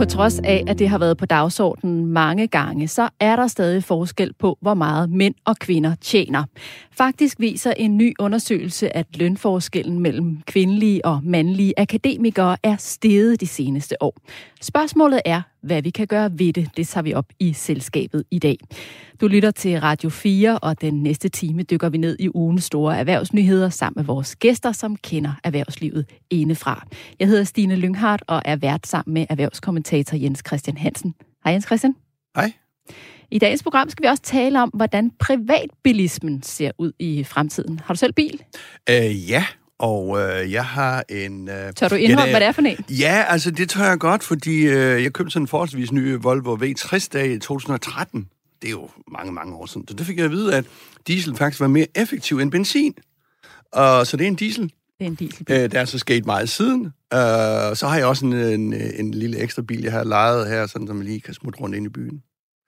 På trods af, at det har været på dagsordenen mange gange, så er der stadig forskel på, hvor meget mænd og kvinder tjener. Faktisk viser en ny undersøgelse, at lønforskellen mellem kvindelige og mandlige akademikere er steget de seneste år. Spørgsmålet er, hvad vi kan gøre ved det. Det tager vi op i selskabet i dag. Du lytter til Radio 4, og den næste time dykker vi ned i ugens store erhvervsnyheder sammen med vores gæster, som kender erhvervslivet indefra. Jeg hedder Stine Lynghardt og er vært sammen med erhvervskommentator Jens Christian Hansen. Hej Jens Christian. Hej. I dagens program skal vi også tale om, hvordan privatbilismen ser ud i fremtiden. Har du selv bil? Uh, ja, og øh, jeg har en... Øh, tør du indholde, ja, hvad det er for en? Ja, altså det tør jeg godt, fordi øh, jeg købte sådan en forholdsvis ny Volvo V60 dag i 2013. Det er jo mange, mange år siden. Så det fik jeg at vide, at diesel faktisk var mere effektiv end benzin. Og så det er en diesel. Det er en diesel. Øh, det er altså sket meget siden. Øh, så har jeg også en, en, en lille ekstra bil, jeg har lejet her, sådan, som jeg lige kan smutte rundt ind i byen.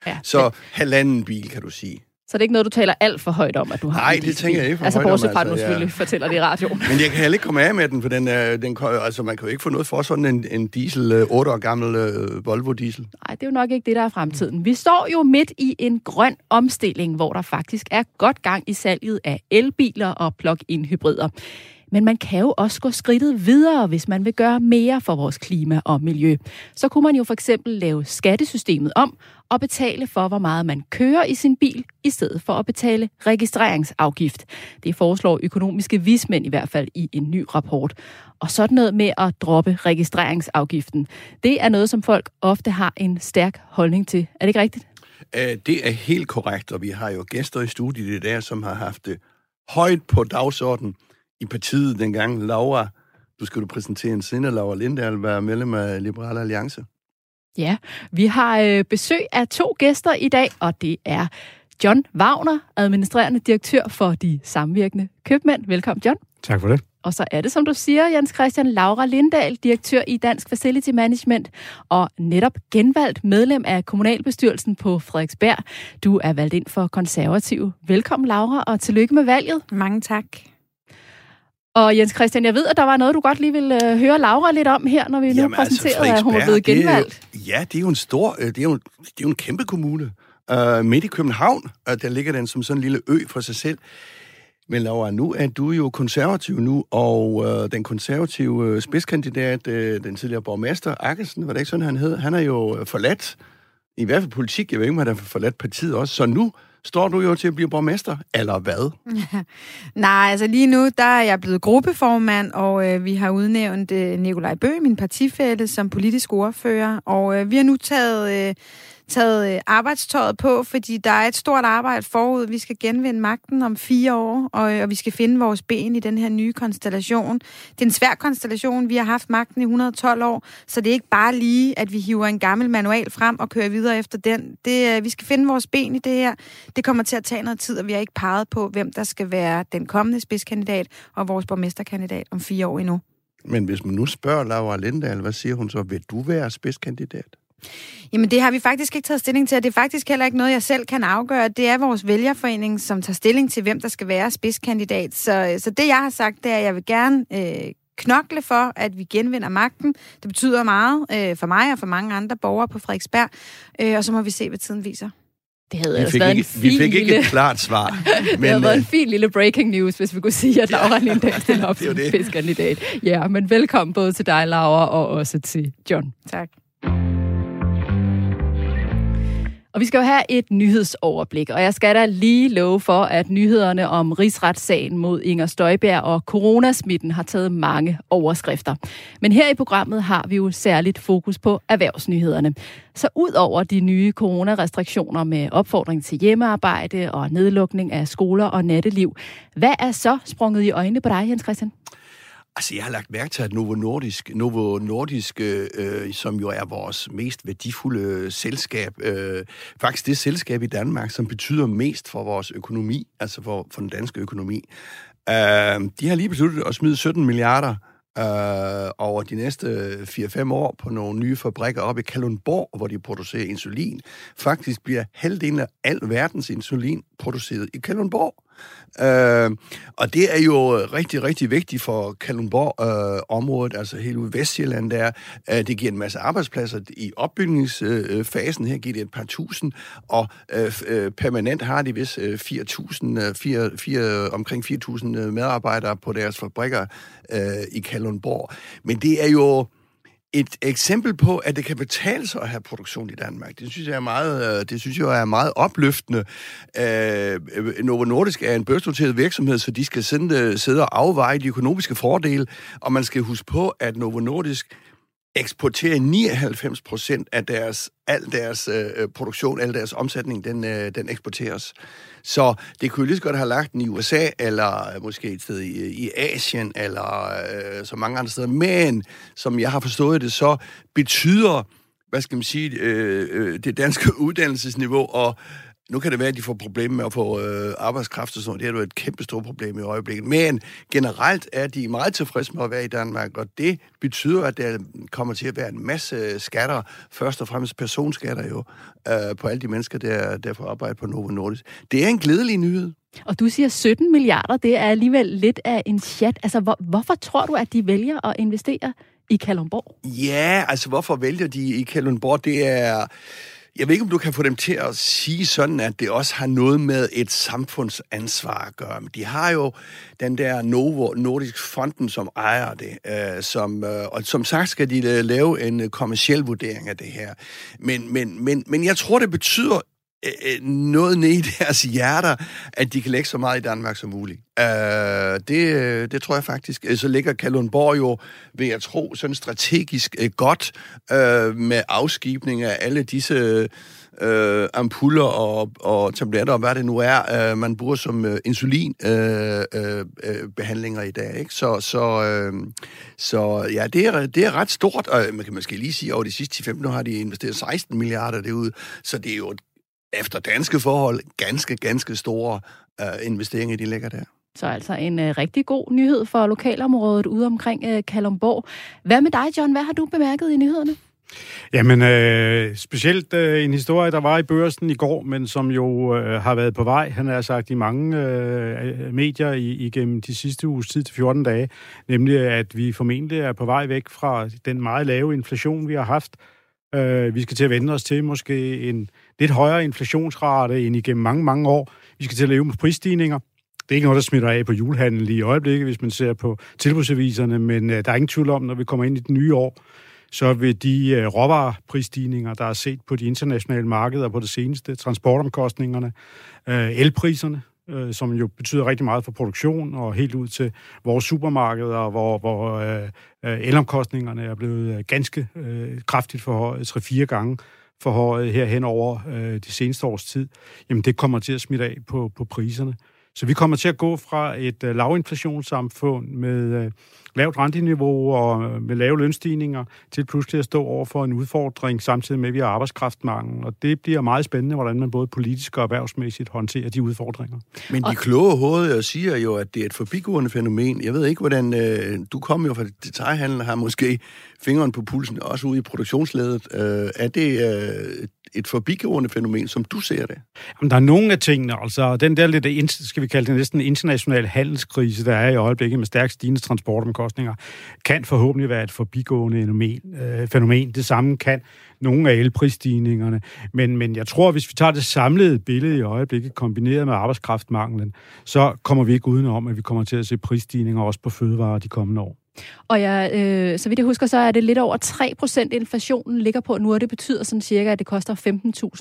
Ja, så det... halvanden bil, kan du sige. Så det er ikke noget, du taler alt for højt om, at du har Nej, det tænker jeg ikke for Altså bortset fra, at du selvfølgelig ja. fortæller det i radio. Men jeg kan heller ikke komme af med den, for den, er, den, altså, man kan jo ikke få noget for sådan en, en diesel, 8 øh, år gammel uh, Volvo diesel. Nej, det er jo nok ikke det, der er fremtiden. Vi står jo midt i en grøn omstilling, hvor der faktisk er godt gang i salget af elbiler og plug-in hybrider. Men man kan jo også gå skridtet videre, hvis man vil gøre mere for vores klima og miljø. Så kunne man jo for eksempel lave skattesystemet om og betale for, hvor meget man kører i sin bil, i stedet for at betale registreringsafgift. Det foreslår økonomiske vismænd i hvert fald i en ny rapport. Og sådan noget med at droppe registreringsafgiften, det er noget, som folk ofte har en stærk holdning til. Er det ikke rigtigt? Øh, det er helt korrekt, og vi har jo gæster i studiet i dag, som har haft det højt på dagsordenen i partiet dengang. Laura, du skal du præsentere en sinde, Laura Lindahl, være medlem af Liberale Alliance. Ja, vi har øh, besøg af to gæster i dag, og det er John Wagner, administrerende direktør for de samvirkende købmænd. Velkommen, John. Tak for det. Og så er det, som du siger, Jens Christian Laura Lindahl, direktør i Dansk Facility Management, og netop genvalgt medlem af kommunalbestyrelsen på Frederiksberg. Du er valgt ind for konservativ. Velkommen, Laura, og tillykke med valget. Mange tak. Og Jens Christian, jeg ved, at der var noget, du godt lige vil uh, høre Laura lidt om her, når vi Jamen, nu præsenterede, altså, at hun var blevet genvalgt. Det jo, ja, det er jo en stor, øh, det er jo, det er jo en kæmpe kommune. Uh, midt i København, uh, der ligger den som sådan en lille ø for sig selv. Men Laura, nu er du jo konservativ nu, og uh, den konservative spidskandidat, uh, den tidligere borgmester, Akkelsen, var det ikke sådan, han hed, han er jo forladt, i hvert fald politik, jeg ved ikke, om han har forladt partiet også, så nu står du jo til at blive borgmester, eller hvad? Nej, altså lige nu, der er jeg blevet gruppeformand, og øh, vi har udnævnt øh, Nikolaj Bø, min partifælle, som politisk ordfører, og øh, vi har nu taget... Øh, taget øh, arbejdstøjet på, fordi der er et stort arbejde forud. Vi skal genvinde magten om fire år, og, øh, og vi skal finde vores ben i den her nye konstellation. Det er en svær konstellation. Vi har haft magten i 112 år, så det er ikke bare lige, at vi hiver en gammel manual frem og kører videre efter den. Det, øh, vi skal finde vores ben i det her. Det kommer til at tage noget tid, og vi har ikke peget på, hvem der skal være den kommende spidskandidat og vores borgmesterkandidat om fire år endnu. Men hvis man nu spørger Laura Lindahl, hvad siger hun så? Vil du være spidskandidat? Jamen det har vi faktisk ikke taget stilling til, og det er faktisk heller ikke noget, jeg selv kan afgøre. Det er vores vælgerforening, som tager stilling til, hvem der skal være spidskandidat. Så, så det, jeg har sagt, det er, at jeg vil gerne øh, knokle for, at vi genvinder magten. Det betyder meget øh, for mig og for mange andre borgere på Frederiksberg, øh, og så må vi se, hvad tiden viser. Det havde vi fik, været ikke, en vi fik ikke et klart svar. men, det havde været en øh, fin lille breaking news, hvis vi kunne sige, at Laura Lindahl stiller op som spidskandidat. Ja, men velkommen både til dig, Laura, og også til John. Tak. Og vi skal jo have et nyhedsoverblik, og jeg skal da lige love for, at nyhederne om rigsretssagen mod Inger Støjberg og coronasmitten har taget mange overskrifter. Men her i programmet har vi jo særligt fokus på erhvervsnyhederne. Så ud over de nye coronarestriktioner med opfordring til hjemmearbejde og nedlukning af skoler og natteliv, hvad er så sprunget i øjnene på dig, Jens Christian? Altså, jeg har lagt mærke til, at Novo Nordisk, Novo Nordisk øh, øh som jo er vores mest værdifulde øh, selskab, øh, faktisk det selskab i Danmark, som betyder mest for vores økonomi, altså for, for den danske økonomi, øh, de har lige besluttet at smide 17 milliarder øh, over de næste 4-5 år på nogle nye fabrikker op i Kalundborg, hvor de producerer insulin. Faktisk bliver halvdelen af al verdens insulin produceret i Kalundborg. Øh, og det er jo øh, rigtig, rigtig vigtigt for Kalundborg-området, øh, altså hele ude Vestjylland der. Øh, det giver en masse arbejdspladser i opbygningsfasen. Her giver det et par tusind, og øh, øh permanent har de vist øh, 4.000, omkring 4.000 medarbejdere på deres fabrikker øh, i Kalundborg. Men det er jo et eksempel på, at det kan betale sig at have produktion i Danmark. Det synes jeg er meget, øh, det synes jeg er meget opløftende. Øh, Novo Nordisk er en børsnoteret virksomhed, så de skal sende, sidde og afveje de økonomiske fordele, og man skal huske på, at Novo Nordisk eksporterer 99 procent af deres, al deres øh, øh, produktion, al deres omsætning, den, øh, den eksporteres. Så det kunne lige så godt have lagt den i USA, eller måske et sted i, i Asien, eller øh, så mange andre steder. Men, som jeg har forstået det, så betyder, hvad skal man sige, øh, øh, det danske uddannelsesniveau og nu kan det være, at de får problemer med at få øh, arbejdskraft og sådan Det er jo et kæmpe stort problem i øjeblikket. Men generelt er de meget tilfredse med at være i Danmark, og det betyder, at der kommer til at være en masse skatter, først og fremmest personskatter jo, øh, på alle de mennesker, der, der får arbejde på Novo Nordisk. Det er en glædelig nyhed. Og du siger 17 milliarder, det er alligevel lidt af en chat. Altså, hvor, hvorfor tror du, at de vælger at investere i Kalundborg? Ja, altså hvorfor vælger de i Kalundborg? Det er jeg ved ikke, om du kan få dem til at sige sådan, at det også har noget med et samfundsansvar at gøre. Men de har jo den der Novo Nordisk Fonden, som ejer det. Øh, som, øh, og som sagt skal de øh, lave en øh, kommersiel vurdering af det her. Men, men, men, men jeg tror, det betyder Øh, øh, noget ned i deres hjerter, at de kan lægge så meget i Danmark som muligt. Øh, det, øh, det tror jeg faktisk. Øh, så ligger Kalundborg jo, vil jeg tro, sådan strategisk godt øh, med afskibning af alle disse øh, ampuller og, og tabletter, og hvad det nu er, øh, man bruger som øh, insulinbehandlinger øh, øh, i dag. Ikke? Så, så, øh, så ja, det er, det er ret stort, og man kan måske lige sige, at over de sidste 15 år har de investeret 16 milliarder derude, så det er jo et efter danske forhold ganske, ganske store uh, investeringer, de ligger der. Så altså en uh, rigtig god nyhed for lokalområdet ude omkring uh, Kalumborg. Hvad med dig, John? Hvad har du bemærket i nyhederne? Jamen, øh, specielt øh, en historie, der var i børsen i går, men som jo øh, har været på vej, han har sagt i mange øh, medier i, igennem de sidste uges tid til 14 dage, nemlig at vi formentlig er på vej væk fra den meget lave inflation, vi har haft. Øh, vi skal til at vende os til måske en lidt højere inflationsrate end igennem mange, mange år. Vi skal til at leve med prisstigninger. Det er ikke noget, der smitter af på julehandlen lige i øjeblikket, hvis man ser på tilbudsaviserne, men øh, der er ingen tvivl om, når vi kommer ind i det nye år, så vil de øh, råvareprisstigninger, der er set på de internationale markeder på det seneste, transportomkostningerne, øh, elpriserne, øh, som jo betyder rigtig meget for produktion, og helt ud til vores supermarkeder, hvor, hvor øh, elomkostningerne er blevet ganske øh, kraftigt forhøjet, 3-4 gange forhøjet her hen over øh, de seneste års tid, jamen det kommer til at smitte af på, på priserne. Så vi kommer til at gå fra et øh, lavinflationssamfund med øh, lavt renteniveau og øh, med lave lønstigninger til pludselig at stå over for en udfordring, samtidig med, at vi har arbejdskraftmangel. Og det bliver meget spændende, hvordan man både politisk og erhvervsmæssigt håndterer de udfordringer. Men de kloge hoveder siger jo, at det er et forbigående fænomen. Jeg ved ikke, hvordan... Øh, du kommer jo fra detaljhandlen, har måske fingeren på pulsen, også ude i produktionsledet. Øh, er det øh, et forbigående fænomen, som du ser det? Jamen, der er nogle af tingene, altså den der lidt, skal vi kalde det næsten internationale handelskrise, der er i øjeblikket med stærkt stigende transportomkostninger, kan forhåbentlig være et forbigående fænomen. Øh, fænomen. Det samme kan nogle af elprisstigningerne. Men, men jeg tror, hvis vi tager det samlede billede i øjeblikket, kombineret med arbejdskraftmanglen, så kommer vi ikke udenom, at vi kommer til at se prisstigninger også på fødevarer de kommende år. Og jeg, øh, så vidt jeg husker, så er det lidt over 3% inflationen ligger på nu, og det betyder sådan cirka, at det koster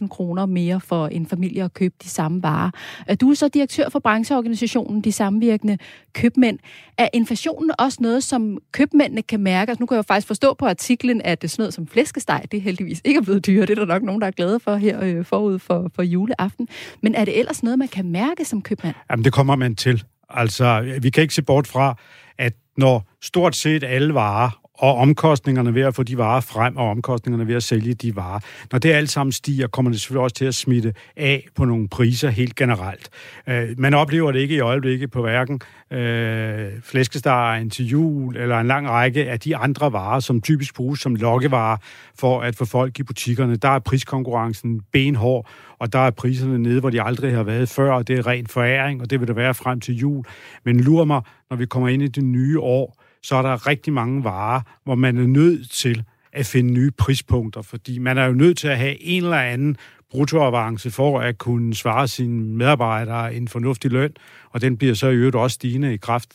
15.000 kroner mere for en familie at købe de samme varer. Øh, du er så direktør for brancheorganisationen De Samvirkende Købmænd. Er inflationen også noget, som købmændene kan mærke? Altså, nu kan jeg jo faktisk forstå på artiklen, at det sådan noget som flæskesteg, det er heldigvis ikke er blevet dyrere. Det er der nok nogen, der er glade for her øh, forud for, for juleaften. Men er det ellers noget, man kan mærke som købmand? Jamen, det kommer man til. Altså, vi kan ikke se bort fra, at når stort set alle varer, og omkostningerne ved at få de varer frem, og omkostningerne ved at sælge de varer. Når det alt sammen stiger, kommer det selvfølgelig også til at smitte af på nogle priser helt generelt. Øh, man oplever det ikke i øjeblikket på hverken øh, flæskestegen til jul, eller en lang række af de andre varer, som typisk bruges som lokkevarer for at få folk i butikkerne. Der er priskonkurrencen benhård, og der er priserne nede, hvor de aldrig har været før, og det er ren foræring, og det vil der være frem til jul. Men lurer mig, når vi kommer ind i det nye år, så er der rigtig mange varer, hvor man er nødt til at finde nye prispunkter, fordi man er jo nødt til at have en eller anden bruttoavance for at kunne svare sine medarbejdere en fornuftig løn, og den bliver så i øvrigt også stigende i kraft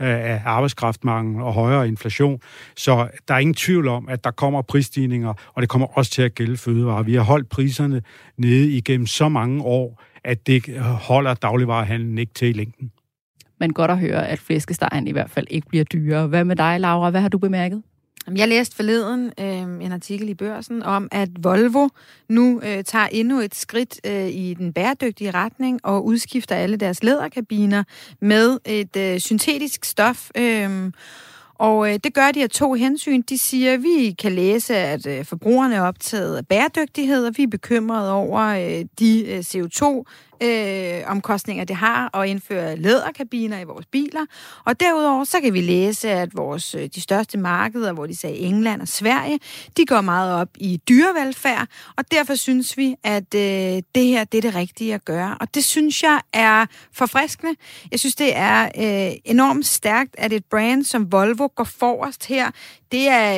øh, af arbejdskraftmangel og højere inflation. Så der er ingen tvivl om, at der kommer prisstigninger, og det kommer også til at gælde fødevarer. Vi har holdt priserne nede igennem så mange år, at det holder dagligvarehandlen ikke til i længden. Men godt at høre, at flæskestegen i hvert fald ikke bliver dyrere. Hvad med dig, Laura? Hvad har du bemærket? Jeg læste forleden øh, en artikel i børsen om, at Volvo nu øh, tager endnu et skridt øh, i den bæredygtige retning og udskifter alle deres læderkabiner med et øh, syntetisk stof. Øh, og øh, det gør de af to hensyn. De siger, at vi kan læse, at øh, forbrugerne er optaget af bæredygtighed, og vi er bekymrede over øh, de øh, CO2 øh, omkostninger, det har at indføre læderkabiner i vores biler. Og derudover så kan vi læse, at vores øh, de største markeder, hvor de sagde England og Sverige, de går meget op i dyrevelfærd, og derfor synes vi, at øh, det her det er det rigtige at gøre. Og det synes jeg er forfriskende. Jeg synes, det er øh, enormt stærkt, at et brand som Volvo går forrest her. Det er,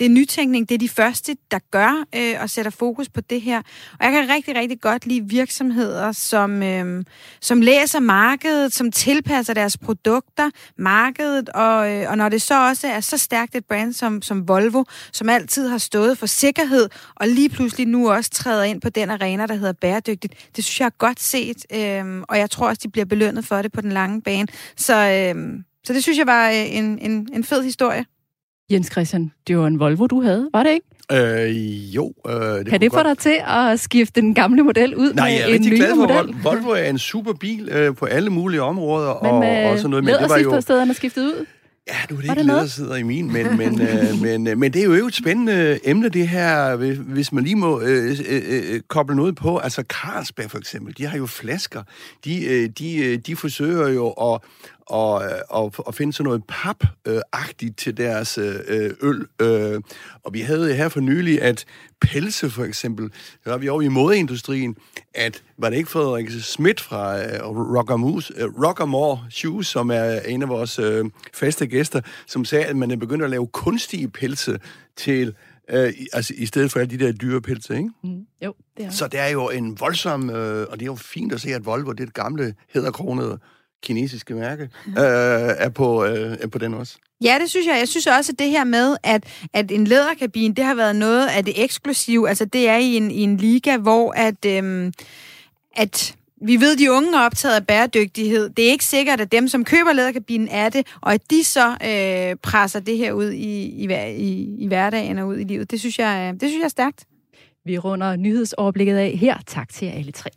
det er nytænkning. Det er de første, der gør øh, og sætter fokus på det her. Og jeg kan rigtig, rigtig godt lide virksomheder, som, øh, som læser markedet, som tilpasser deres produkter, markedet, og, øh, og når det så også er så stærkt et brand som, som Volvo, som altid har stået for sikkerhed, og lige pludselig nu også træder ind på den arena, der hedder bæredygtigt, det synes jeg er godt set, øh, og jeg tror også, de bliver belønnet for det på den lange bane. Så, øh, så det synes jeg var øh, en, en, en fed historie. Jens Christian, det var en Volvo, du havde, var det ikke? Øh, jo. Øh, det kan det få godt. dig til at skifte den gamle model ud Nej, med jeg er en rigtig ny glad for, model? Vol- Volvo er en super bil øh, på alle mulige områder. Men og, med og sådan noget. Men det var jo... stederne skiftet ud? Ja, nu er det Var ikke leder, der sidder i min, men, men, øh, men, øh, men det er jo et spændende emne, det her, hvis- hvis man lige må øh, øh, øh, koble noget på. Altså Carlsberg for eksempel, de har jo flasker. De, øh, de, øh, de forsøger jo at, og, og, og finde sådan noget pap-agtigt til deres øh, øl. Øh, og vi havde her for nylig, at pelse for eksempel, der var vi over i modeindustrien, at var det ikke Frederik Schmidt fra øh, Rockamore, øh, Rockamore Shoes, som er en af vores øh, faste gæster, som sagde, at man er begyndt at lave kunstige pelse til, øh, i- altså i stedet for alle de der dyre pelse, ikke? Mm, jo, det er Så det er jo en voldsom, øh, og det er jo fint at se, at Volvo, det gamle, hedderkronede kinesiske mærke, øh, er, på, øh, er på den også. Ja, det synes jeg. Jeg synes også, at det her med, at, at en læderkabine, det har været noget af det eksklusive. Altså, det er i en, i en liga, hvor at, øhm, at vi ved, at de unge er optaget af bæredygtighed. Det er ikke sikkert, at dem, som køber læderkabinen, er det, og at de så øh, presser det her ud i, i, i, i hverdagen og ud i livet. Det synes jeg, er- det synes jeg er stærkt. Vi runder nyhedsoverblikket af her. Tak til jer alle tre.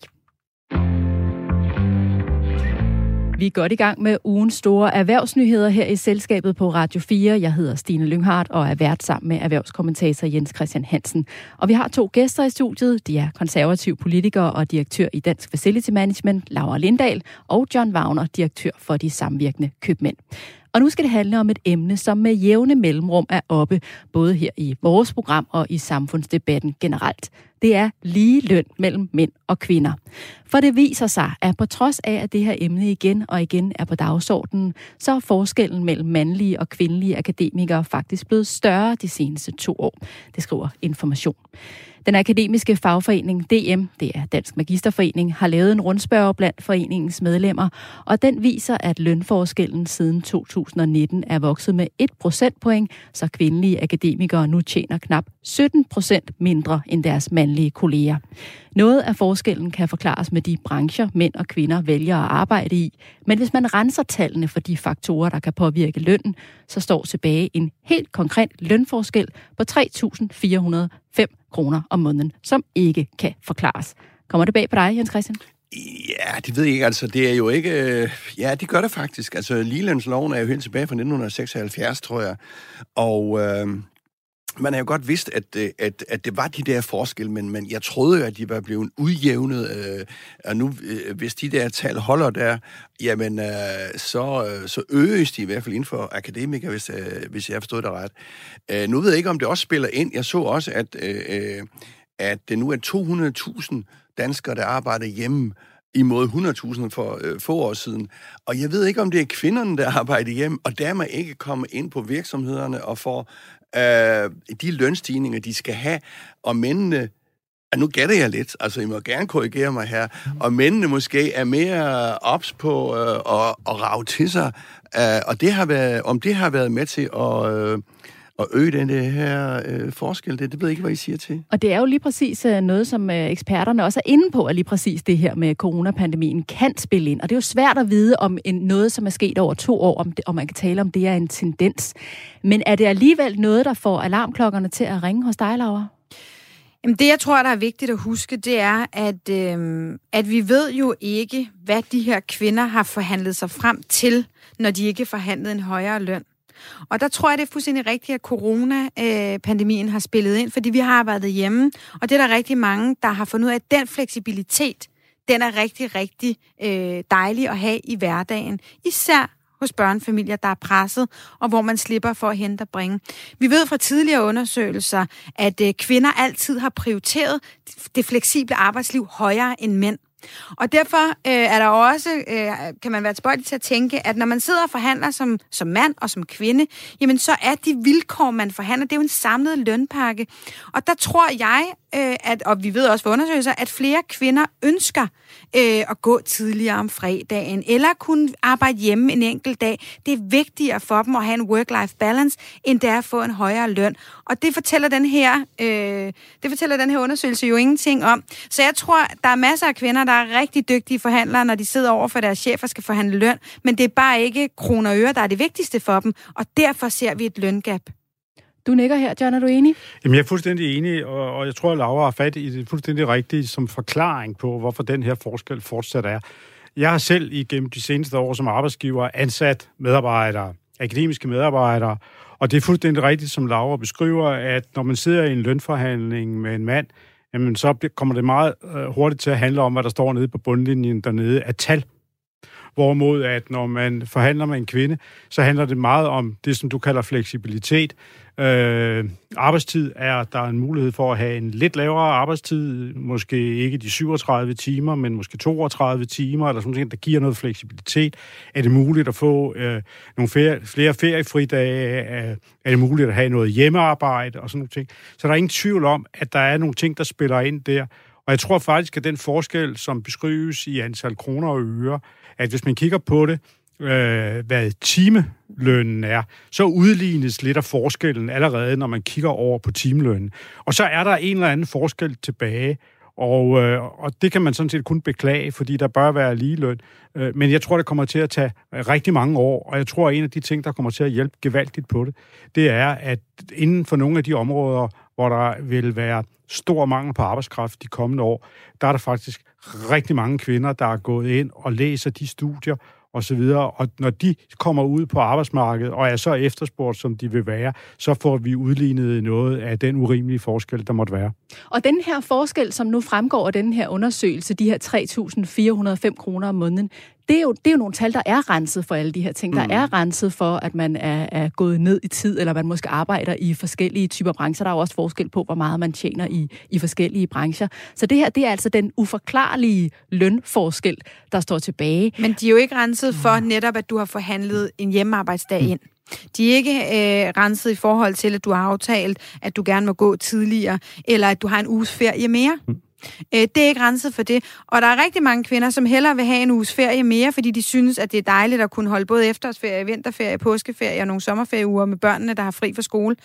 Vi er godt i gang med ugens store erhvervsnyheder her i selskabet på Radio 4. Jeg hedder Stine Lynghardt og er vært sammen med erhvervskommentator Jens Christian Hansen. Og vi har to gæster i studiet. De er konservativ politiker og direktør i Dansk Facility Management, Laura Lindahl, og John Wagner, direktør for de samvirkende købmænd. Og nu skal det handle om et emne, som med jævne mellemrum er oppe, både her i vores program og i samfundsdebatten generelt. Det er lige løn mellem mænd og kvinder. For det viser sig, at på trods af, at det her emne igen og igen er på dagsordenen, så er forskellen mellem mandlige og kvindelige akademikere faktisk blevet større de seneste to år. Det skriver Information. Den akademiske fagforening DM, det er Dansk Magisterforening, har lavet en rundspørg blandt foreningens medlemmer, og den viser, at lønforskellen siden 2019 er vokset med 1 procentpoint, så kvindelige akademikere nu tjener knap 17 procent mindre end deres mandlige kolleger. Noget af forskellen kan forklares med de brancher, mænd og kvinder vælger at arbejde i, men hvis man renser tallene for de faktorer, der kan påvirke lønnen, så står tilbage en helt konkret lønforskel på 3.405 kroner om måneden, som ikke kan forklares. Kommer det bag på dig, Jens Christian? Ja, det ved jeg ikke. Altså, det er jo ikke... Øh, ja, det gør det faktisk. Altså, ligelønsloven er jo helt tilbage fra 1976, tror jeg. Og øh, man har jo godt vidst, at, øh, at, at det var de der forskelle, men, men jeg troede jo, at de var blevet udjævnet. Øh, og nu, øh, hvis de der tal holder der, jamen, øh, så, øh, så øges de i hvert fald inden for akademikere, hvis, øh, hvis jeg har forstået det ret. Øh, nu ved jeg ikke, om det også spiller ind. Jeg så også, at, øh, øh at det nu er 200.000 danskere, der arbejder hjemme, imod 100.000 for øh, få år siden. Og jeg ved ikke, om det er kvinderne, der arbejder hjemme, og dermed ikke kommer ind på virksomhederne og får øh, de lønstigninger, de skal have, og mændene nu gætter jeg lidt, altså I må gerne korrigere mig her, og mændene måske er mere ops på øh, at, at rave til sig, øh, og det har været, om det har været med til at, øh, at øge den her øh, forskel, det, det ved jeg ikke, hvad I siger til. Og det er jo lige præcis øh, noget, som øh, eksperterne også er inde på, at lige præcis det her med coronapandemien kan spille ind. Og det er jo svært at vide om en, noget, som er sket over to år, om, det, om man kan tale om, det er en tendens. Men er det alligevel noget, der får alarmklokkerne til at ringe hos dig, Laura? Jamen det, jeg tror, der er vigtigt at huske, det er, at, øh, at vi ved jo ikke, hvad de her kvinder har forhandlet sig frem til, når de ikke forhandlede en højere løn. Og der tror jeg, det er fuldstændig rigtigt, at coronapandemien har spillet ind, fordi vi har arbejdet hjemme, og det er der rigtig mange, der har fundet ud af, at den fleksibilitet, den er rigtig, rigtig øh, dejlig at have i hverdagen. Især hos børnefamilier, der er presset, og hvor man slipper for at hente og bringe. Vi ved fra tidligere undersøgelser, at øh, kvinder altid har prioriteret det fleksible arbejdsliv højere end mænd. Og derfor øh, er der også, øh, kan man være tilbøjelig til at tænke, at når man sidder og forhandler som, som mand og som kvinde, jamen så er de vilkår, man forhandler, det er jo en samlet lønpakke. Og der tror jeg, øh, at, og vi ved også fra undersøgelser, at flere kvinder ønsker øh, at gå tidligere om fredagen, eller kunne arbejde hjemme en enkelt dag. Det er vigtigere for dem at have en work-life balance, end det er at få en højere løn. Og det fortæller den her, øh, det fortæller den her undersøgelse jo ingenting om. Så jeg tror, der er masser af kvinder, der er rigtig dygtige forhandlere, når de sidder over for deres chef og skal forhandle løn, men det er bare ikke kroner og øre, der er det vigtigste for dem, og derfor ser vi et løngab. Du nikker her, John, er du enig? Jamen, jeg er fuldstændig enig, og, og jeg tror, at Laura har fat i det fuldstændig rigtige som forklaring på, hvorfor den her forskel fortsat er. Jeg har selv igennem de seneste år som arbejdsgiver ansat medarbejdere, akademiske medarbejdere, og det er fuldstændig rigtigt, som Laura beskriver, at når man sidder i en lønforhandling med en mand, jamen så kommer det meget øh, hurtigt til at handle om, hvad der står nede på bundlinjen dernede af tal. Hvorimod, at når man forhandler med en kvinde, så handler det meget om det, som du kalder fleksibilitet. Øh, arbejdstid er der en mulighed for at have en lidt lavere arbejdstid, måske ikke de 37 timer, men måske 32 timer, eller sådan noget, der giver noget fleksibilitet. Er det muligt at få øh, nogle ferie, flere feriefridage? Er, er det muligt at have noget hjemmearbejde og sådan nogle ting? Så der er ingen tvivl om, at der er nogle ting, der spiller ind der. Og jeg tror faktisk, at den forskel, som beskrives i antal kroner og øre, at hvis man kigger på det, øh, hvad timelønnen er, så udlignes lidt af forskellen allerede, når man kigger over på timelønnen. Og så er der en eller anden forskel tilbage, og, øh, og det kan man sådan set kun beklage, fordi der bør være ligeløn. Øh, men jeg tror, det kommer til at tage rigtig mange år, og jeg tror, at en af de ting, der kommer til at hjælpe gevaldigt på det, det er, at inden for nogle af de områder, hvor der vil være stor mangel på arbejdskraft de kommende år, der er der faktisk rigtig mange kvinder, der er gået ind og læser de studier, og så videre. Og når de kommer ud på arbejdsmarkedet og er så efterspurgt, som de vil være, så får vi udlignet noget af den urimelige forskel, der måtte være. Og den her forskel, som nu fremgår af den her undersøgelse, de her 3.405 kroner om måneden, det er, jo, det er jo nogle tal, der er renset for alle de her ting. Mm. Der er renset for, at man er, er gået ned i tid, eller man måske arbejder i forskellige typer brancher. Der er jo også forskel på, hvor meget man tjener i, i forskellige brancher. Så det her, det er altså den uforklarlige lønforskel, der står tilbage. Men de er jo ikke renset for netop, at du har forhandlet en hjemmearbejdsdag mm. ind. De er ikke øh, renset i forhold til, at du har aftalt, at du gerne må gå tidligere, eller at du har en uges ferie mere. Mm. Øh, det er ikke renset for det. Og der er rigtig mange kvinder, som hellere vil have en uges ferie mere, fordi de synes, at det er dejligt at kunne holde både efterårsferie, vinterferie, påskeferie og nogle sommerferieuger med børnene, der har fri fra skole.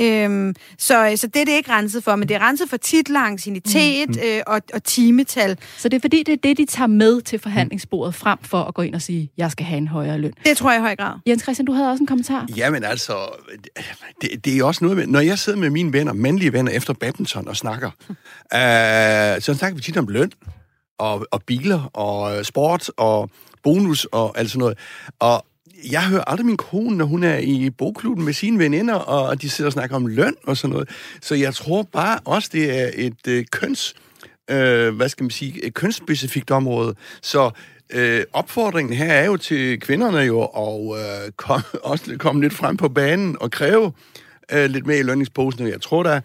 Øhm, så, så det er det ikke renset for, men det er renset for titler, ancienitet mm. øh, og, og timetal. Så det er fordi, det er det, de tager med til forhandlingsbordet frem for at gå ind og sige, jeg skal have en højere løn. Det tror jeg i høj grad. Jens Christian, du havde også en kommentar. Jamen altså, det, det er også noget med, når jeg sidder med mine venner, mandlige venner, efter badminton og snakker, øh, Øh, så snakker vi tit om løn. og, og biler og øh, sport og bonus og alt sådan noget. Og jeg hører aldrig min kone, når hun er i bogklubben med sine veninder, og de sidder og snakker om løn og sådan noget. Så jeg tror bare også, det er et øh, køns, øh, hvad skal man sige, et kønsspecifikt område. Så øh, opfordringen her er jo til kvinderne jo at øh, kom, også komme lidt frem på banen og kræve øh, lidt mere i lønningsposen. Jeg tror da,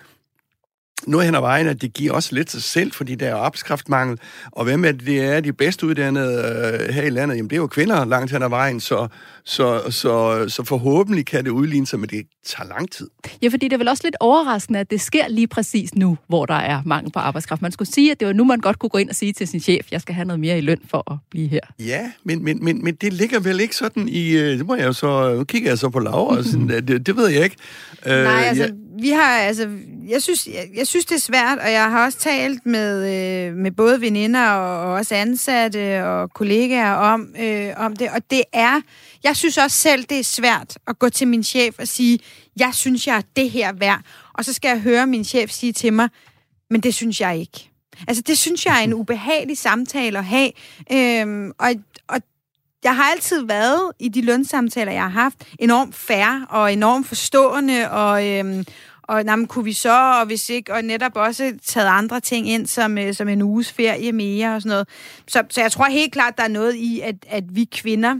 nu hen ad vejen, at det giver også lidt sig selv, fordi der er arbejdskraftmangel. Og hvem er det, det er de bedst uddannede øh, her i landet? Jamen, det er jo kvinder langt hen ad vejen, så, så, så, så forhåbentlig kan det udligne sig, men det tager lang tid. Ja, fordi det er vel også lidt overraskende, at det sker lige præcis nu, hvor der er mangel på arbejdskraft. Man skulle sige, at det var nu, man godt kunne gå ind og sige til sin chef, jeg skal have noget mere i løn for at blive her. Ja, men, men, men, men det ligger vel ikke sådan i... Øh, det må jeg så... Nu kigger jeg så på Laura, og sådan, det, det ved jeg ikke. Nej, altså, ja vi har... Altså, jeg synes, jeg, jeg synes, det er svært, og jeg har også talt med, øh, med både veninder og, og også ansatte og kollegaer om, øh, om det, og det er... Jeg synes også selv, det er svært at gå til min chef og sige, jeg synes, jeg er det her værd. Og så skal jeg høre min chef sige til mig, men det synes jeg ikke. Altså, det synes jeg er en ubehagelig samtale at have. Øhm, og, og jeg har altid været i de lønsamtaler, jeg har haft, enormt fair og enormt forstående, og, øhm, og jamen, kunne vi så, og hvis ikke, og netop også taget andre ting ind, som, øh, som en uges ferie mere og sådan noget. Så, så jeg tror helt klart, der er noget i, at, at vi kvinder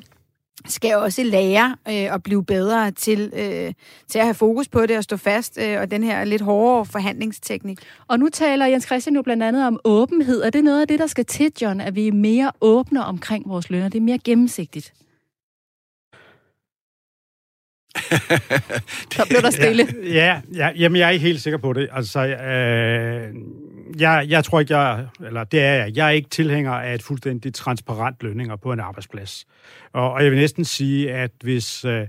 skal også lære øh, at blive bedre til, øh, til at have fokus på det og stå fast, øh, og den her lidt hårdere forhandlingsteknik. Og nu taler Jens Christian jo blandt andet om åbenhed, og det er noget af det, der skal til, John, at vi er mere åbne omkring vores lønner. Det er mere gennemsigtigt. Så blev der stille. Ja, ja, ja, jamen jeg er ikke helt sikker på det. Altså, øh, jeg, jeg tror ikke, jeg, eller det er jeg, jeg er ikke tilhænger af et fuldstændig transparent lønninger på en arbejdsplads. Og, og jeg vil næsten sige, at hvis, øh,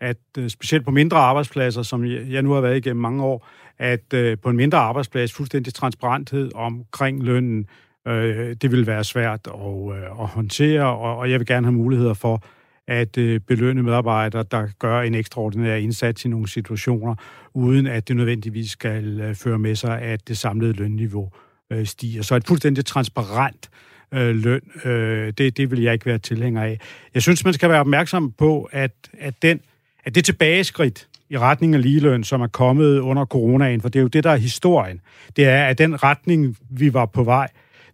at øh, specielt på mindre arbejdspladser, som jeg nu har været igennem mange år, at øh, på en mindre arbejdsplads fuldstændig transparenthed omkring lønnen, øh, det vil være svært at, øh, at håndtere, og, og jeg vil gerne have muligheder for at øh, belønne medarbejdere, der gør en ekstraordinær indsats i nogle situationer, uden at det nødvendigvis skal øh, føre med sig, at det samlede lønniveau øh, stiger. Så et fuldstændig transparent øh, løn, øh, det, det vil jeg ikke være tilhænger af. Jeg synes, man skal være opmærksom på, at, at, den, at det tilbageskridt i retning af ligeløn, som er kommet under coronaen, for det er jo det, der er historien, det er, at den retning, vi var på vej,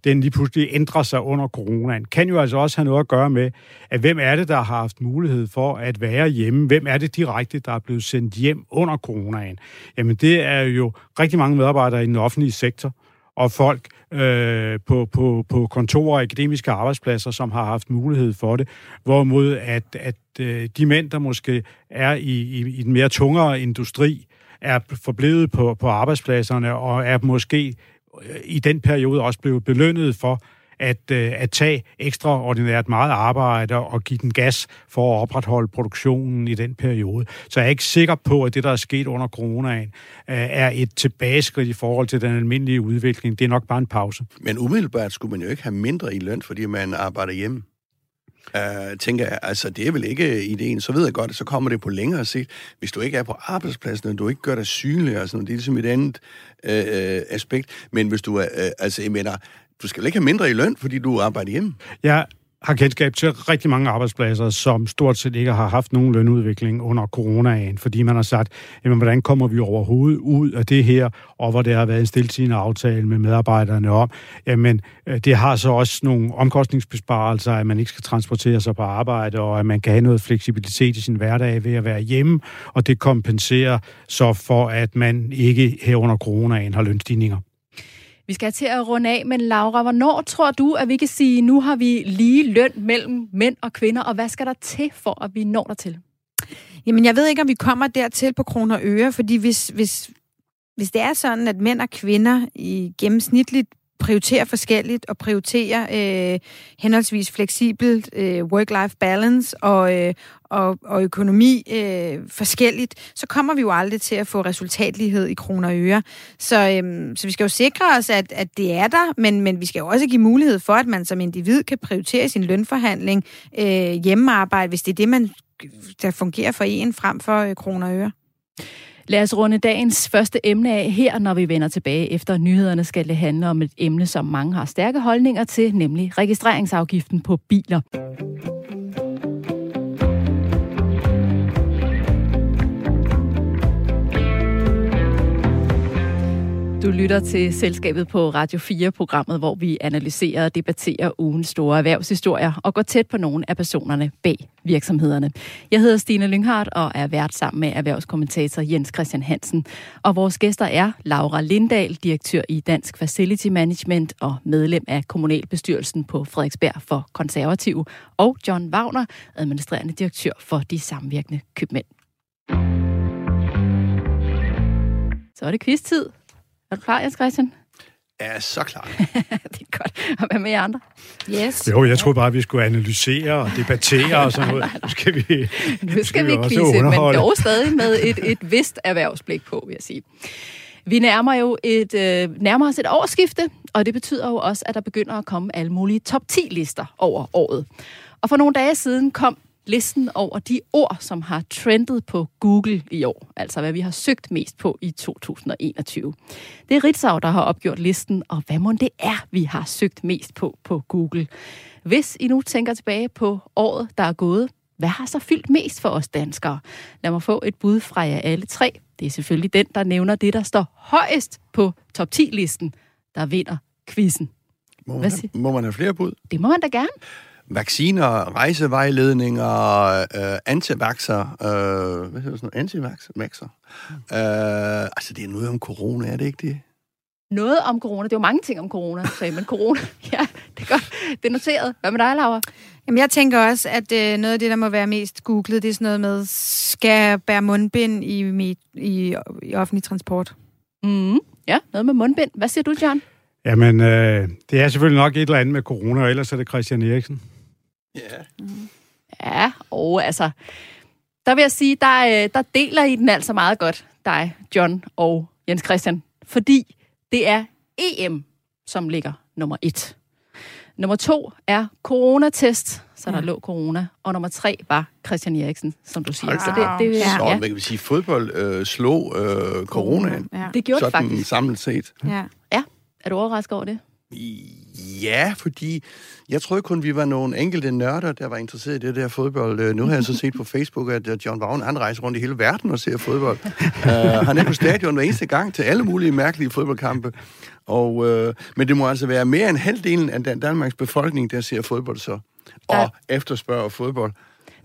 den lige pludselig ændrer sig under coronaen, kan jo altså også have noget at gøre med, at hvem er det, der har haft mulighed for at være hjemme? Hvem er det direkte, der er blevet sendt hjem under coronaen? Jamen, det er jo rigtig mange medarbejdere i den offentlige sektor, og folk øh, på, på, på kontorer og akademiske arbejdspladser, som har haft mulighed for det. Hvorimod at, at øh, de mænd, der måske er i, i, i den mere tungere industri, er forblevet på, på arbejdspladserne og er måske Øh, i den periode også blevet belønnet for at, øh, at tage ekstraordinært meget arbejde og give den gas for at opretholde produktionen i den periode. Så jeg er ikke sikker på, at det, der er sket under coronaen, øh, er et tilbageskridt i forhold til den almindelige udvikling. Det er nok bare en pause. Men umiddelbart skulle man jo ikke have mindre i løn, fordi man arbejder hjemme øh, tænker jeg, altså det er vel ikke ideen, så ved jeg godt, at så kommer det på længere sigt. Hvis du ikke er på arbejdspladsen, og du ikke gør dig synlig, og sådan noget, det er ligesom et andet øh, aspekt. Men hvis du er, øh, altså jeg mener, du skal ikke have mindre i løn, fordi du arbejder hjemme? Ja, har kendskab til rigtig mange arbejdspladser, som stort set ikke har haft nogen lønudvikling under coronaen, fordi man har sagt, jamen, hvordan kommer vi overhovedet ud af det her, og hvor det har været en stiltigende aftale med medarbejderne om, jamen, øh, det har så også nogle omkostningsbesparelser, at man ikke skal transportere sig på arbejde, og at man kan have noget fleksibilitet i sin hverdag ved at være hjemme, og det kompenserer så for, at man ikke her under coronaen har lønstigninger. Vi skal til at runde af, men Laura, hvornår tror du, at vi kan sige, nu har vi lige løn mellem mænd og kvinder, og hvad skal der til for, at vi når dertil? Jamen, jeg ved ikke, om vi kommer dertil på kroner og øre, fordi hvis, hvis, hvis det er sådan, at mænd og kvinder i gennemsnitligt prioriterer forskelligt og prioriterer øh, henholdsvis fleksibelt øh, work-life balance og, øh, og, og økonomi øh, forskelligt, så kommer vi jo aldrig til at få resultatlighed i kroner og øre. Så, øh, så vi skal jo sikre os, at, at det er der, men, men vi skal jo også give mulighed for, at man som individ kan prioritere sin lønforhandling øh, hjemmearbejde, hvis det er det, man der fungerer for en frem for øh, kroner og øre. Lad os runde dagens første emne af her, når vi vender tilbage efter nyhederne skal det handle om et emne, som mange har stærke holdninger til, nemlig registreringsafgiften på biler. Du lytter til Selskabet på Radio 4-programmet, hvor vi analyserer og debatterer ugens store erhvervshistorier og går tæt på nogle af personerne bag virksomhederne. Jeg hedder Stine Lynghardt og er vært sammen med erhvervskommentator Jens Christian Hansen. Og vores gæster er Laura Lindahl, direktør i Dansk Facility Management og medlem af kommunalbestyrelsen på Frederiksberg for Konservative, og John Wagner, administrerende direktør for de samvirkende købmænd. Så er det quiz-tid. Er du klar, Jens Christian? er så klar. det er godt. Og hvad med jer andre? Yes. Jo, jeg troede bare, at vi skulle analysere og debattere og sådan noget. Nu skal vi, nu skal vi quizze, men dog stadig med et, et vist erhvervsblik på, vil jeg sige. Vi nærmer jo et, øh, nærmer os et årsskifte, og det betyder jo også, at der begynder at komme alle mulige top 10-lister over året. Og for nogle dage siden kom listen over de ord, som har trendet på Google i år, altså hvad vi har søgt mest på i 2021. Det er Ritzau, der har opgjort listen, og hvad må det er, vi har søgt mest på på Google. Hvis I nu tænker tilbage på året, der er gået, hvad har så fyldt mest for os danskere? Lad mig få et bud fra jer alle tre. Det er selvfølgelig den, der nævner det, der står højest på top 10-listen, der vinder quizzen. Må man, have, må man have flere bud? Det må man da gerne vacciner, rejsevejledninger, øh, antivaxer, øh, hvad hedder sådan noget, antivaxer. Øh, altså, det er noget om corona, er det ikke det? Noget om corona. Det er jo mange ting om corona, sagde men corona, ja, det er godt. Det er noteret. Hvad med dig, Laura? Jamen, jeg tænker også, at øh, noget af det, der må være mest googlet, det er sådan noget med, skal jeg bære mundbind i, i, i, i offentlig transport? Mm, ja, noget med mundbind. Hvad siger du, John? Jamen, øh, det er selvfølgelig nok et eller andet med corona, og ellers er det Christian Eriksen. Ja. Mm. Ja, og altså, der vil jeg sige, der, øh, der deler I den altså meget godt, dig, John og Jens Christian, fordi det er EM, som ligger nummer et. Nummer to er coronatest, så der ja. lå corona. Og nummer tre var Christian Eriksen, som du siger. Så det, det, ja. Så, man kan sige, fodbold øh, slog øh, coronaen. Ja. Det gjorde det faktisk. samlet set. Ja. ja. Er du overrasket over det? Ja, fordi jeg troede kun, vi var nogle enkelte nørder, der var interesseret i det der fodbold. Øh, nu har jeg så set på Facebook, at øh, John Vaughn, han rejser rundt i hele verden og ser fodbold. uh, han er på stadion hver eneste gang til alle mulige mærkelige fodboldkampe. Og, uh, men det må altså være mere end halvdelen af Danmarks befolkning, der ser fodbold så. Og ja. efterspørger fodbold.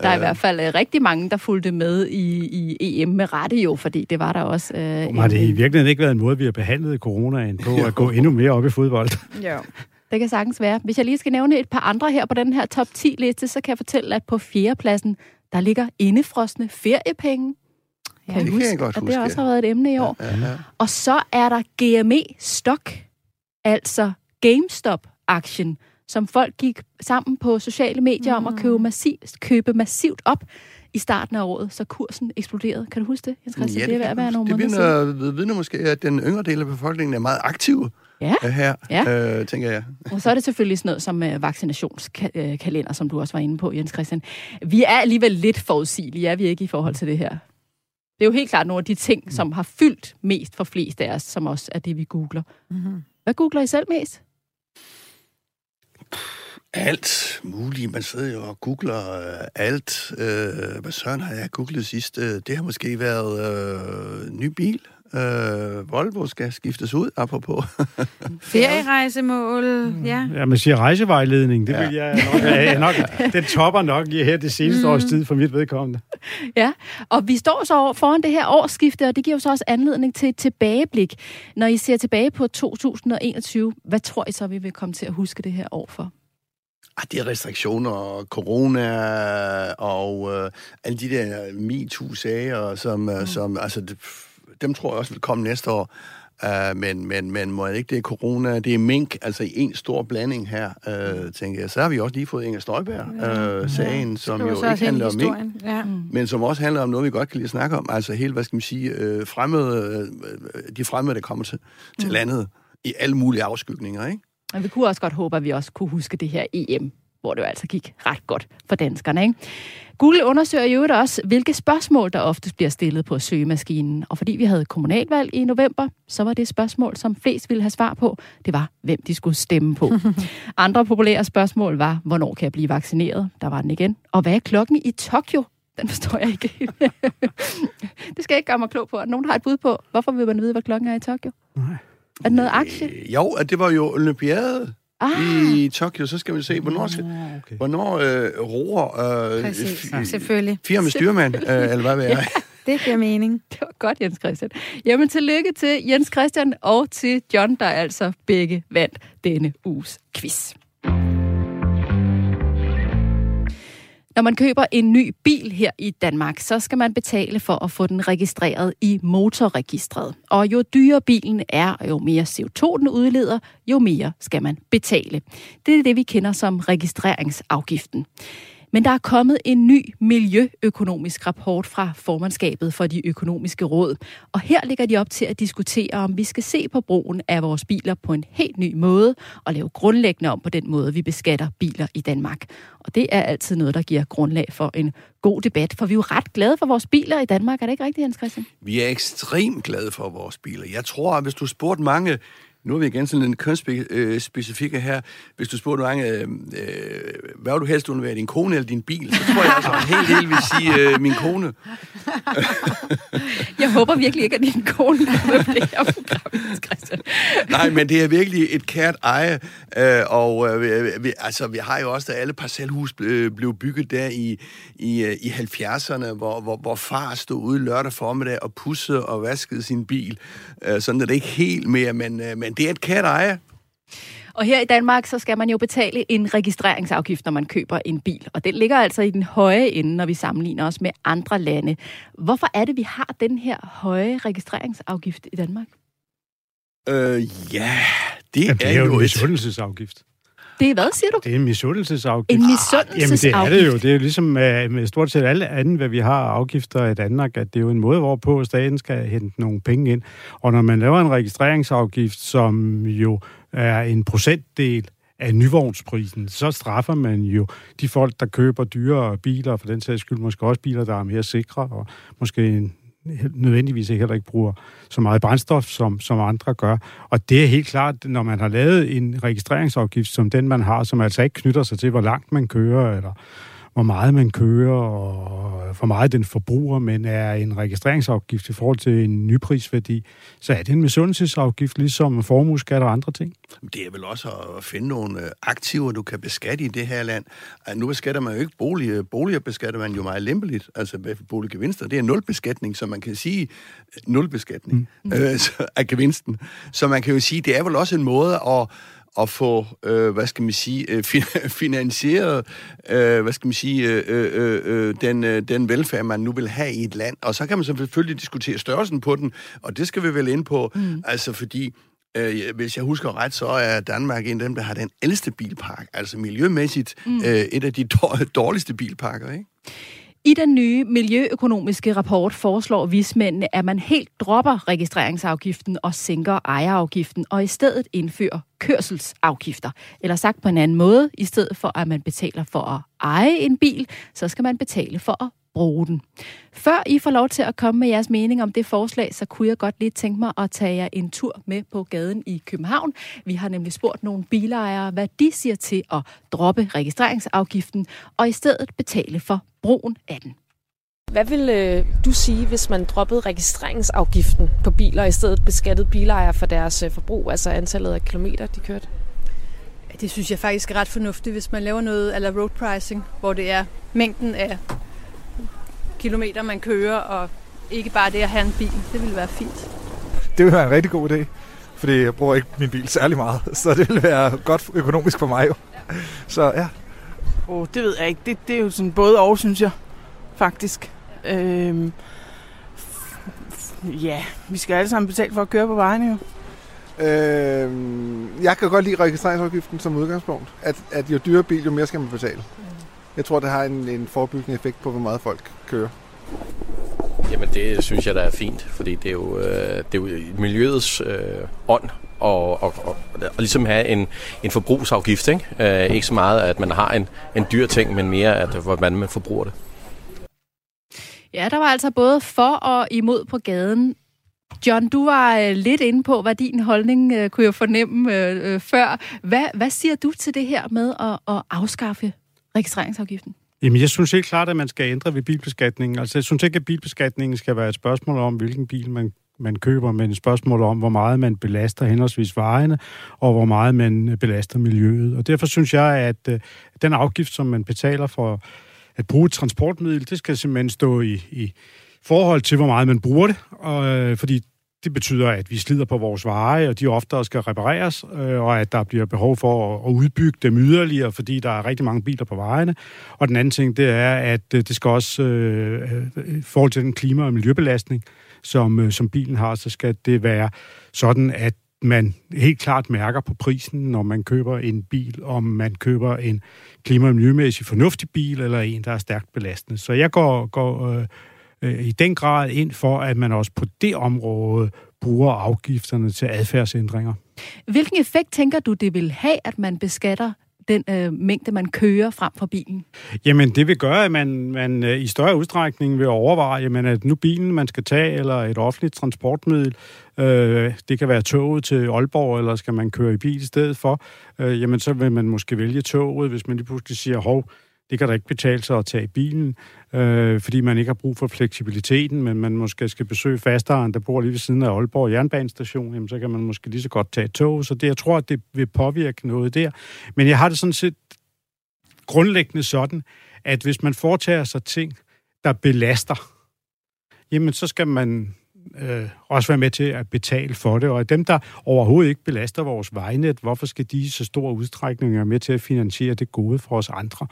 Der er i hvert fald øh, rigtig mange, der fulgte med i, i EM med rette jo, fordi det var der også. Øh, har det i virkeligheden ikke været en måde, vi har behandlet coronaen på, at gå endnu mere op i fodbold? Jo. Det kan sagtens være. Hvis jeg lige skal nævne et par andre her på den her top 10-liste, så kan jeg fortælle, at på fjerdepladsen, der ligger indefrostende feriepenge. Kan ja, det huske, kan jeg godt huske. det også har været et emne i år. Ja, ja, ja. Og så er der GME Stock, altså GameStop-aktien, som folk gik sammen på sociale medier mm. om at købe, mm. massivt, købe massivt op i starten af året, så kursen eksploderede. Kan du huske det, Jens Christian? Ja, det, det er ved at være nogle det vidner, vidner måske, at den yngre del af befolkningen er meget aktiv ja. her, ja. Øh, tænker jeg. Og så er det selvfølgelig sådan noget som uh, vaccinationskalender, som du også var inde på, Jens Christian. Vi er alligevel lidt forudsigelige, er vi ikke, i forhold til det her? Det er jo helt klart nogle af de ting, mm. som har fyldt mest for flest af os, som også er det, vi googler. Mm-hmm. Hvad googler I selv mest? Alt muligt. Man sidder jo og googler øh, alt. Øh, hvad søren har jeg googlet sidst? Øh, det har måske været øh, ny bil. Øh, Volvo skal skiftes ud, apropos. Ferierejsemål, mm. ja. Ja, man siger rejsevejledning. Det ja. vil jeg nok, jeg nok, den topper nok i her det seneste mm. års tid for mit vedkommende. Ja, og vi står så foran det her årsskifte, og det giver jo så også anledning til et tilbageblik. Når I ser tilbage på 2021, hvad tror I så, vi vil komme til at huske det her år for? Ah, det er restriktioner, corona og øh, alle de der MeToo-sager, som, mm. som altså, det, dem tror jeg også vil komme næste år. Uh, men, men, men må ikke det er corona, det er mink, altså i en stor blanding her, uh, tænker jeg. Så har vi også lige fået Inger Støjberg-sagen, uh, ja. som jo ikke handler om mink, ja. Mm. men som også handler om noget, vi godt kan lide at snakke om. Altså hele, hvad skal man sige, uh, fremmede, uh, de fremmede, der kommer til, til mm. landet i alle mulige afskygninger, ikke? Men vi kunne også godt håbe, at vi også kunne huske det her EM hvor det jo altså gik ret godt for danskerne. Ikke? Google undersøger jo også, hvilke spørgsmål, der oftest bliver stillet på søgemaskinen. Og fordi vi havde kommunalvalg i november, så var det spørgsmål, som flest ville have svar på, det var, hvem de skulle stemme på. Andre populære spørgsmål var, hvornår kan jeg blive vaccineret? Der var den igen. Og hvad er klokken i Tokyo? Den forstår jeg ikke. det skal jeg ikke gøre mig klog på. Nogen har et bud på, hvorfor vil man vide, hvad klokken er i Tokyo? Nej. Er det noget aktie? Øh, jo, det var jo olympiade ah. i Tokyo, så skal vi se, hvornår, skal, ah, okay. hvornår øh, roer øh, Præcis, f- selvfølgelig. Fire med styrmand, øh, eller hvad det er. Det giver mening. Det var godt, Jens Christian. Jamen, tillykke til Jens Christian og til John, der altså begge vandt denne uges quiz. Når man køber en ny bil her i Danmark, så skal man betale for at få den registreret i motorregistret. Og jo dyrere bilen er, og jo mere CO2 den udleder, jo mere skal man betale. Det er det, vi kender som registreringsafgiften. Men der er kommet en ny miljøøkonomisk rapport fra formandskabet for de økonomiske råd. Og her ligger de op til at diskutere, om vi skal se på brugen af vores biler på en helt ny måde og lave grundlæggende om på den måde, vi beskatter biler i Danmark. Og det er altid noget, der giver grundlag for en god debat, for vi er jo ret glade for vores biler i Danmark. Er det ikke rigtigt, Hans Christian? Vi er ekstremt glade for vores biler. Jeg tror, at hvis du spurgte mange nu er vi igen sådan en kønsspecifikke her. Hvis du spurgte mange, øh, øh, hvad du helst være, din kone eller din bil, så tror jeg altså, en hel del vil sige øh, min kone. jeg håber virkelig ikke, at din kone er det her program, Christian. Nej, men det er virkelig et kært eje, øh, og øh, vi, altså, vi har jo også, da alle parcelhus blev, blev bygget der i, i, øh, i 70'erne, hvor, hvor, hvor far stod ude lørdag formiddag og pussede og vaskede sin bil. Øh, sådan er det ikke helt mere, men, øh, men men det er et kært eje. Og her i Danmark, så skal man jo betale en registreringsafgift, når man køber en bil. Og den ligger altså i den høje ende, når vi sammenligner os med andre lande. Hvorfor er det, vi har den her høje registreringsafgift i Danmark? Øh, ja, det, Jamen, det er, er jo en misundelsesafgift. Det er hvad, siger du? Det er en misundelsesafgift. En misundelsesafgift? Jamen, det er det jo. Det er jo ligesom med, med stort set alle andre, hvad vi har afgifter i Danmark, at det er jo en måde, hvorpå staten skal hente nogle penge ind. Og når man laver en registreringsafgift, som jo er en procentdel af nyvognsprisen, så straffer man jo de folk, der køber dyre biler, for den sags skyld måske også biler, der er mere sikre, og måske en nødvendigvis heller ikke bruger så meget brændstof, som, som andre gør. Og det er helt klart, når man har lavet en registreringsafgift som den, man har, som altså ikke knytter sig til, hvor langt man kører, eller hvor meget man kører, og hvor meget den forbruger, men er en registreringsafgift i forhold til en nyprisværdi, så er det en misundelsesafgift, ligesom formueskat og andre ting. Det er vel også at finde nogle øh, aktiver, du kan beskatte i det her land. Nu beskatter man jo ikke boliger. Boliger beskatter man jo meget lempeligt. Altså boliggevinster, det er nulbeskatning, så man kan sige øh, nulbeskatning mm. øh, af gevinsten. Så man kan jo sige, det er vel også en måde at at få, øh, hvad skal man sige, øh, finansieret, øh, hvad skal man sige, øh, øh, øh, den, øh, den velfærd, man nu vil have i et land. Og så kan man selvfølgelig diskutere størrelsen på den, og det skal vi vel ind på, mm. altså fordi Øh, hvis jeg husker ret, så er Danmark en af dem, der har den ældste bilpark. Altså miljømæssigt mm. øh, et af de dårligste bilparker, ikke? I den nye miljøøkonomiske rapport foreslår vismændene, at man helt dropper registreringsafgiften og sænker ejerafgiften, og i stedet indfører kørselsafgifter. Eller sagt på en anden måde, i stedet for at man betaler for at eje en bil, så skal man betale for at bruge den. Før I får lov til at komme med jeres mening om det forslag, så kunne jeg godt lige tænke mig at tage jer en tur med på gaden i København. Vi har nemlig spurgt nogle bilejere, hvad de siger til at droppe registreringsafgiften og i stedet betale for brugen af den. Hvad vil øh, du sige, hvis man droppede registreringsafgiften på biler, og i stedet beskattede bilejere for deres øh, forbrug, altså antallet af kilometer, de kørte? Det synes jeg faktisk er ret fornuftigt, hvis man laver noget eller road pricing, hvor det er mængden af kilometer, man kører, og ikke bare det at have en bil. Det ville være fint. Det ville være en rigtig god idé, fordi jeg bruger ikke min bil særlig meget, så det ville være godt økonomisk for mig jo. Så ja. Oh, det ved jeg ikke. Det, det er jo sådan både og, synes jeg, faktisk. Øhm, ja, vi skal alle sammen betale for at køre på vejene jo. Øhm, jeg kan godt lide registreringsafgiften som udgangspunkt. At, at jo dyrere bil, jo mere skal man betale. Jeg tror, det har en, en forebyggende effekt på, hvor meget folk kører. Jamen det synes jeg, der er fint, fordi det er jo, øh, det er jo miljøets øh, ånd og, og, og, og ligesom have en, en forbrugsafgift. Ikke? Øh, ikke så meget, at man har en, en dyr ting, men mere, at hvordan man forbruger det. Ja, der var altså både for og imod på gaden. John, du var øh, lidt inde på, hvad din holdning øh, kunne jeg fornemme øh, øh, før. Hvad, hvad siger du til det her med at, at afskaffe registreringsafgiften? Jamen, jeg synes helt klart, at man skal ændre ved bilbeskatningen. Altså, jeg synes ikke, at bilbeskatningen skal være et spørgsmål om, hvilken bil man, man køber, men et spørgsmål om, hvor meget man belaster henholdsvis vejene, og hvor meget man belaster miljøet. Og derfor synes jeg, at øh, den afgift, som man betaler for at bruge et transportmiddel, det skal simpelthen stå i, i forhold til, hvor meget man bruger det, og, øh, fordi det betyder, at vi slider på vores veje, og de oftere skal repareres, øh, og at der bliver behov for at, at udbygge dem yderligere, fordi der er rigtig mange biler på vejene. Og den anden ting, det er, at øh, det skal også, øh, øh, i forhold til den klima- og miljøbelastning, øh, som øh, som bilen har, så skal det være sådan, at man helt klart mærker på prisen, når man køber en bil, om man køber en klima- og miljømæssigt fornuftig bil, eller en, der er stærkt belastende. Så jeg går, går øh, øh, i den grad ind for, at man også på det område bruger afgifterne til adfærdsændringer. Hvilken effekt tænker du, det vil have, at man beskatter den øh, mængde, man kører frem for bilen? Jamen, det vil gøre, at man, man øh, i større udstrækning vil overveje, jamen, at nu bilen, man skal tage, eller et offentligt transportmiddel, øh, det kan være toget til Aalborg, eller skal man køre i bil i stedet for, øh, jamen, så vil man måske vælge toget, hvis man lige pludselig siger, hov, det kan da ikke betale sig at tage bilen, øh, fordi man ikke har brug for fleksibiliteten, men man måske skal besøge fasteren, der bor lige ved siden af Aalborg Jernbanestation, jamen, så kan man måske lige så godt tage tog. Så det, jeg tror, at det vil påvirke noget der. Men jeg har det sådan set grundlæggende sådan, at hvis man foretager sig ting, der belaster, jamen så skal man øh, også være med til at betale for det. Og dem, der overhovedet ikke belaster vores vejnet, hvorfor skal de i så stor udstrækning være med til at finansiere det gode for os andre?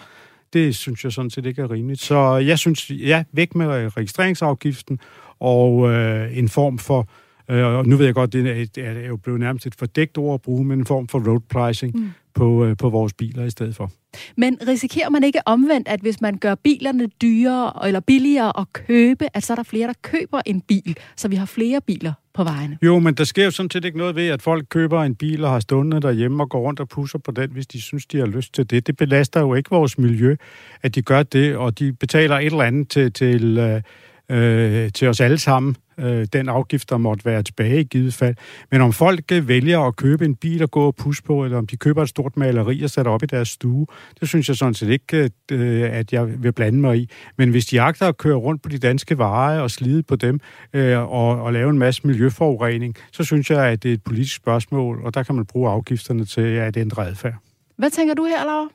Det synes jeg sådan set ikke er rimeligt. Så jeg synes, ja, væk med registreringsafgiften og øh, en form for Øh, og nu ved jeg godt, det er, er jo blevet nærmest et fordækt ord at bruge, men en form for road pricing mm. på, øh, på vores biler i stedet for. Men risikerer man ikke omvendt, at hvis man gør bilerne dyrere eller billigere at købe, at så er der flere, der køber en bil, så vi har flere biler på vejene? Jo, men der sker jo sådan set ikke noget ved, at folk køber en bil og har stående derhjemme og går rundt og pusser på den, hvis de synes, de har lyst til det. Det belaster jo ikke vores miljø, at de gør det, og de betaler et eller andet til, til, øh, øh til os alle sammen øh, den afgift, der måtte være tilbage i givet fald. Men om folk øh, vælger at købe en bil og gå og pusse på, eller om de køber et stort maleri og sætter op i deres stue, det synes jeg sådan set ikke, øh, øh, at jeg vil blande mig i. Men hvis de agter at køre rundt på de danske veje og slide på dem øh, og, og lave en masse miljøforurening, så synes jeg, at det er et politisk spørgsmål, og der kan man bruge afgifterne til at ændre adfærd. Hvad tænker du her, Laura?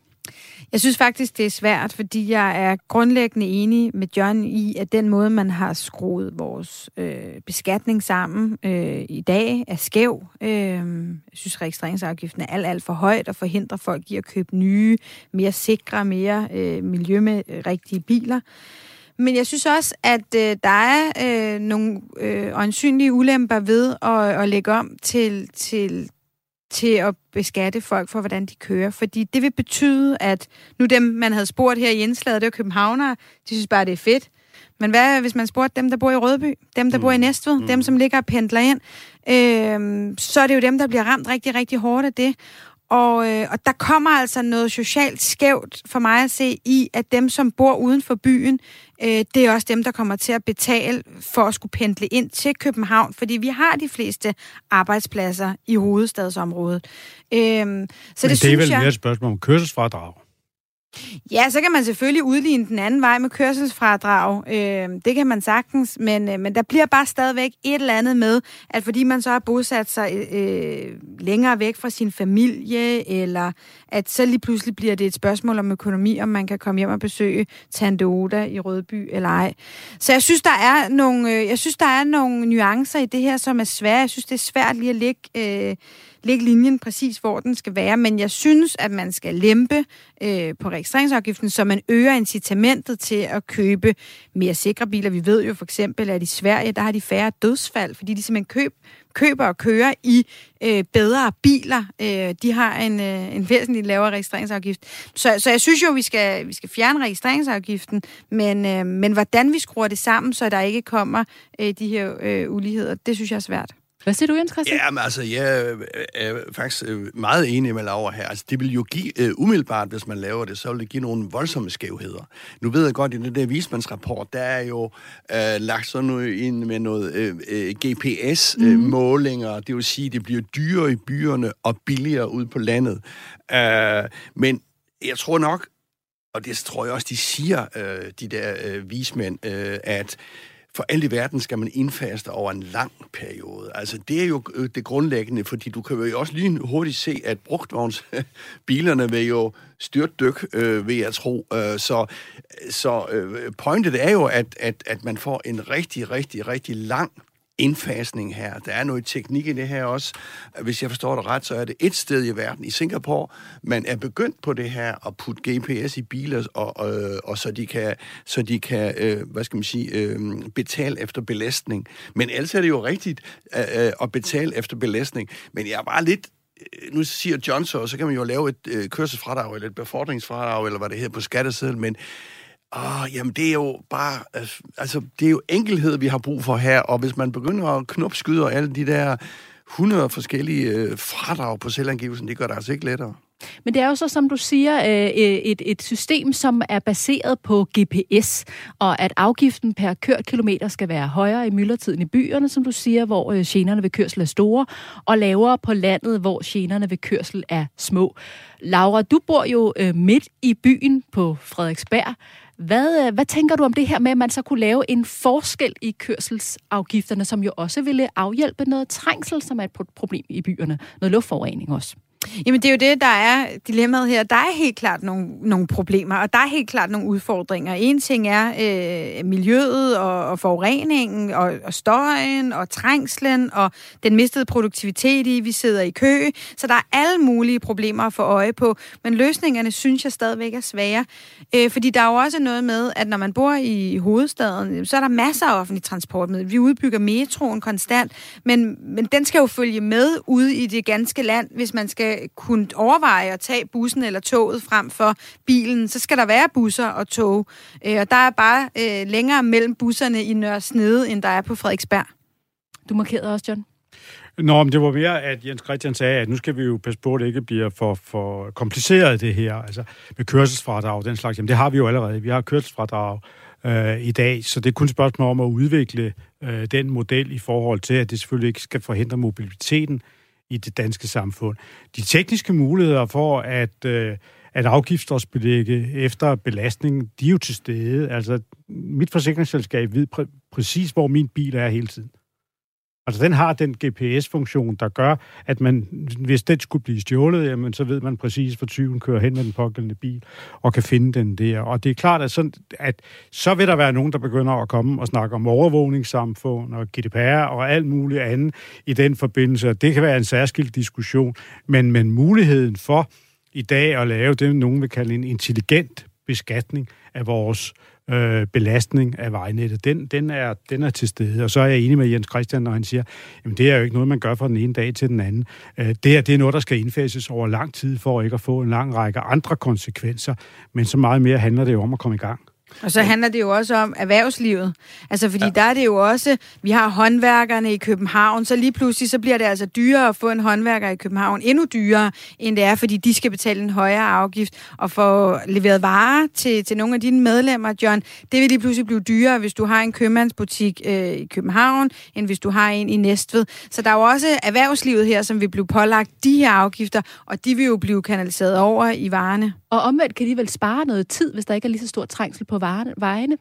Jeg synes faktisk, det er svært, fordi jeg er grundlæggende enig med John i, at den måde, man har skruet vores øh, beskatning sammen øh, i dag, er skæv. Øh, jeg synes, registreringsafgiften er alt, alt for højt og forhindrer folk i at købe nye, mere sikre, mere øh, miljømæssige biler. Men jeg synes også, at øh, der er øh, nogle øh, øjensynlige ulemper ved at, at lægge om til, til til at beskatte folk for, hvordan de kører. Fordi det vil betyde, at nu dem, man havde spurgt her i indslaget, det var københavnere, de synes bare, det er fedt. Men hvad hvis man spurgte dem, der bor i Rødby, dem, der mm. bor i mm. Næstved, mm. dem, som ligger og pendler ind, øh, så er det jo dem, der bliver ramt rigtig, rigtig hårdt af det. Og, øh, og der kommer altså noget socialt skævt for mig at se i, at dem, som bor uden for byen, øh, det er også dem, der kommer til at betale for at skulle pendle ind til København, fordi vi har de fleste arbejdspladser i hovedstadsområdet. Øh, så Men det, det er synes vel jeg... mere et spørgsmål om kørselsfradrag. Ja, så kan man selvfølgelig udligne den anden vej med kørselsfradrag. Øh, det kan man sagtens, men, øh, men der bliver bare stadigvæk et eller andet med, at fordi man så har bosat sig øh, længere væk fra sin familie, eller at så lige pludselig bliver det et spørgsmål om økonomi, om man kan komme hjem og besøge Tante Oda i Rødby eller ej. Så jeg synes, der er nogle, øh, jeg synes, der er nogle nuancer i det her, som er svære. Jeg synes, det er svært lige at lægge... Øh, lægge linjen præcis, hvor den skal være. Men jeg synes, at man skal lempe øh, på registreringsafgiften, så man øger incitamentet til at købe mere sikre biler. Vi ved jo for eksempel, at i Sverige, der har de færre dødsfald, fordi de simpelthen køb, køber og kører i øh, bedre biler. Øh, de har en, øh, en væsentligt lavere registreringsafgift. Så, så jeg synes jo, vi skal, vi skal fjerne registreringsafgiften, men, øh, men hvordan vi skruer det sammen, så der ikke kommer øh, de her øh, uligheder, det synes jeg er svært. Hvad siger du, Jens Christian? Ja, men altså, jeg er faktisk øh, meget enig med Laura her. Altså, det vil jo give, uh, umiddelbart, hvis man laver det, så vil det give nogle voldsomme skævheder. Nu ved jeg godt, at i den der vismandsrapport, der er jo uh, lagt sådan noget ind med noget uh, GPS-målinger. Mm. Det vil sige, at det bliver dyrere i byerne og billigere ud på landet. Uh, men jeg tror nok, og det tror jeg også, de siger, uh, de der uh, vismænd, uh, at for alt i verden skal man indfaste over en lang periode. Altså, det er jo øh, det grundlæggende, fordi du kan jo også lige hurtigt se, at brugtvognsbilerne vil jo styrtdyk, øh, vil jeg tro. Øh, så så øh, pointet er jo, at, at, at man får en rigtig, rigtig, rigtig lang indfasning her. Der er noget teknik i det her også. Hvis jeg forstår det ret, så er det et sted i verden, i Singapore, man er begyndt på det her at putte GPS i biler, og, og, og så de kan, så de kan øh, hvad skal man sige, øh, betale efter belastning. Men ellers er det jo rigtigt øh, øh at betale efter belastning. Men jeg er bare lidt øh, nu siger John så, så kan man jo lave et øh, kørselsfradrag, eller et befordringsfradrag, eller hvad det hedder på skattesedlen, men Åh, jamen det er jo bare, altså, altså det er jo enkelhed, vi har brug for her, og hvis man begynder at knopskyde alle de der 100 forskellige øh, fradrag på selvangivelsen, det gør det altså ikke lettere. Men det er jo så, som du siger, øh, øh, et, et system, som er baseret på GPS, og at afgiften per kørt kilometer skal være højere i myldretiden i byerne, som du siger, hvor øh, generne ved kørsel er store, og lavere på landet, hvor generne ved kørsel er små. Laura, du bor jo midt i byen på Frederiksberg. Hvad, øh, hvad tænker du om det her med, at man så kunne lave en forskel i kørselsafgifterne, som jo også ville afhjælpe noget trængsel, som er et problem i byerne, noget luftforurening også? Jamen, det er jo det, der er dilemmaet her. Der er helt klart nogle, nogle problemer, og der er helt klart nogle udfordringer. En ting er øh, miljøet og, og forureningen, og, og støjen, og trængslen, og den mistede produktivitet i, vi sidder i kø. Så der er alle mulige problemer at få øje på, men løsningerne synes jeg stadigvæk er svære. Øh, fordi der er jo også noget med, at når man bor i hovedstaden, så er der masser af offentlig transport med. Vi udbygger metroen konstant, men, men den skal jo følge med ude i det ganske land, hvis man skal kunne overveje at tage bussen eller toget frem for bilen, så skal der være busser og tog. Øh, og der er bare øh, længere mellem busserne i Nørresnede, end der er på Frederiksberg. Du markerede også, John. Nå, men det var mere, at Jens Christian sagde, at nu skal vi jo passe på, at det ikke bliver for, for kompliceret, det her. Altså med kørselsfradrag den slags. Jamen, det har vi jo allerede. Vi har kørselsfradrag øh, i dag, så det er kun et spørgsmål om at udvikle øh, den model i forhold til, at det selvfølgelig ikke skal forhindre mobiliteten i det danske samfund. De tekniske muligheder for at, øh, at afgiftsårsbelægge efter belastning, de er jo til stede. Altså, mit forsikringsselskab ved præ- præcis, hvor min bil er hele tiden. Altså, den har den GPS-funktion, der gør, at man, hvis den skulle blive stjålet, jamen, så ved man præcis, hvor tyven kører hen med den pågældende bil, og kan finde den der. Og det er klart, at, sådan, at så vil der være nogen, der begynder at komme og snakke om overvågningssamfund og GDPR og alt muligt andet i den forbindelse. Det kan være en særskilt diskussion, men, men muligheden for i dag at lave det, nogen vil kalde en intelligent beskatning af vores øh, Øh, belastning af vejnettet, den, den, er, den er til stede. Og så er jeg enig med Jens Christian, når han siger, jamen det er jo ikke noget, man gør fra den ene dag til den anden. Øh, det, er, det er noget, der skal indfases over lang tid, for ikke at få en lang række andre konsekvenser. Men så meget mere handler det jo om at komme i gang. Og så handler det jo også om erhvervslivet. Altså, fordi ja. der er det jo også, vi har håndværkerne i København, så lige pludselig så bliver det altså dyrere at få en håndværker i København. Endnu dyrere, end det er, fordi de skal betale en højere afgift og få leveret varer til, til nogle af dine medlemmer, John. Det vil lige pludselig blive dyrere, hvis du har en købmandsbutik øh, i København, end hvis du har en i Næstved. Så der er jo også erhvervslivet her, som vil blive pålagt de her afgifter, og de vil jo blive kanaliseret over i varerne. Og omvendt kan de vel spare noget tid, hvis der ikke er lige så stor trængsel på vejene?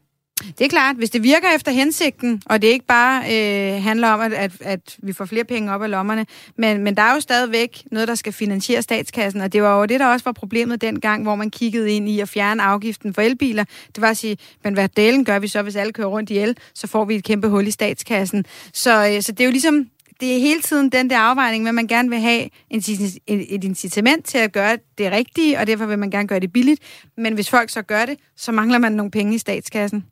Det er klart, hvis det virker efter hensigten, og det ikke bare øh, handler om, at, at, at vi får flere penge op af lommerne, men, men der er jo stadigvæk noget, der skal finansiere statskassen, og det var jo det, der også var problemet dengang, hvor man kiggede ind i at fjerne afgiften for elbiler. Det var at sige, men hvad delen gør vi så, hvis alle kører rundt i el, så får vi et kæmpe hul i statskassen. Så, øh, så det er jo ligesom, det er hele tiden den der afvejning med, man gerne vil have et incitament til at gøre det rigtige, og derfor vil man gerne gøre det billigt. Men hvis folk så gør det, så mangler man nogle penge i statskassen.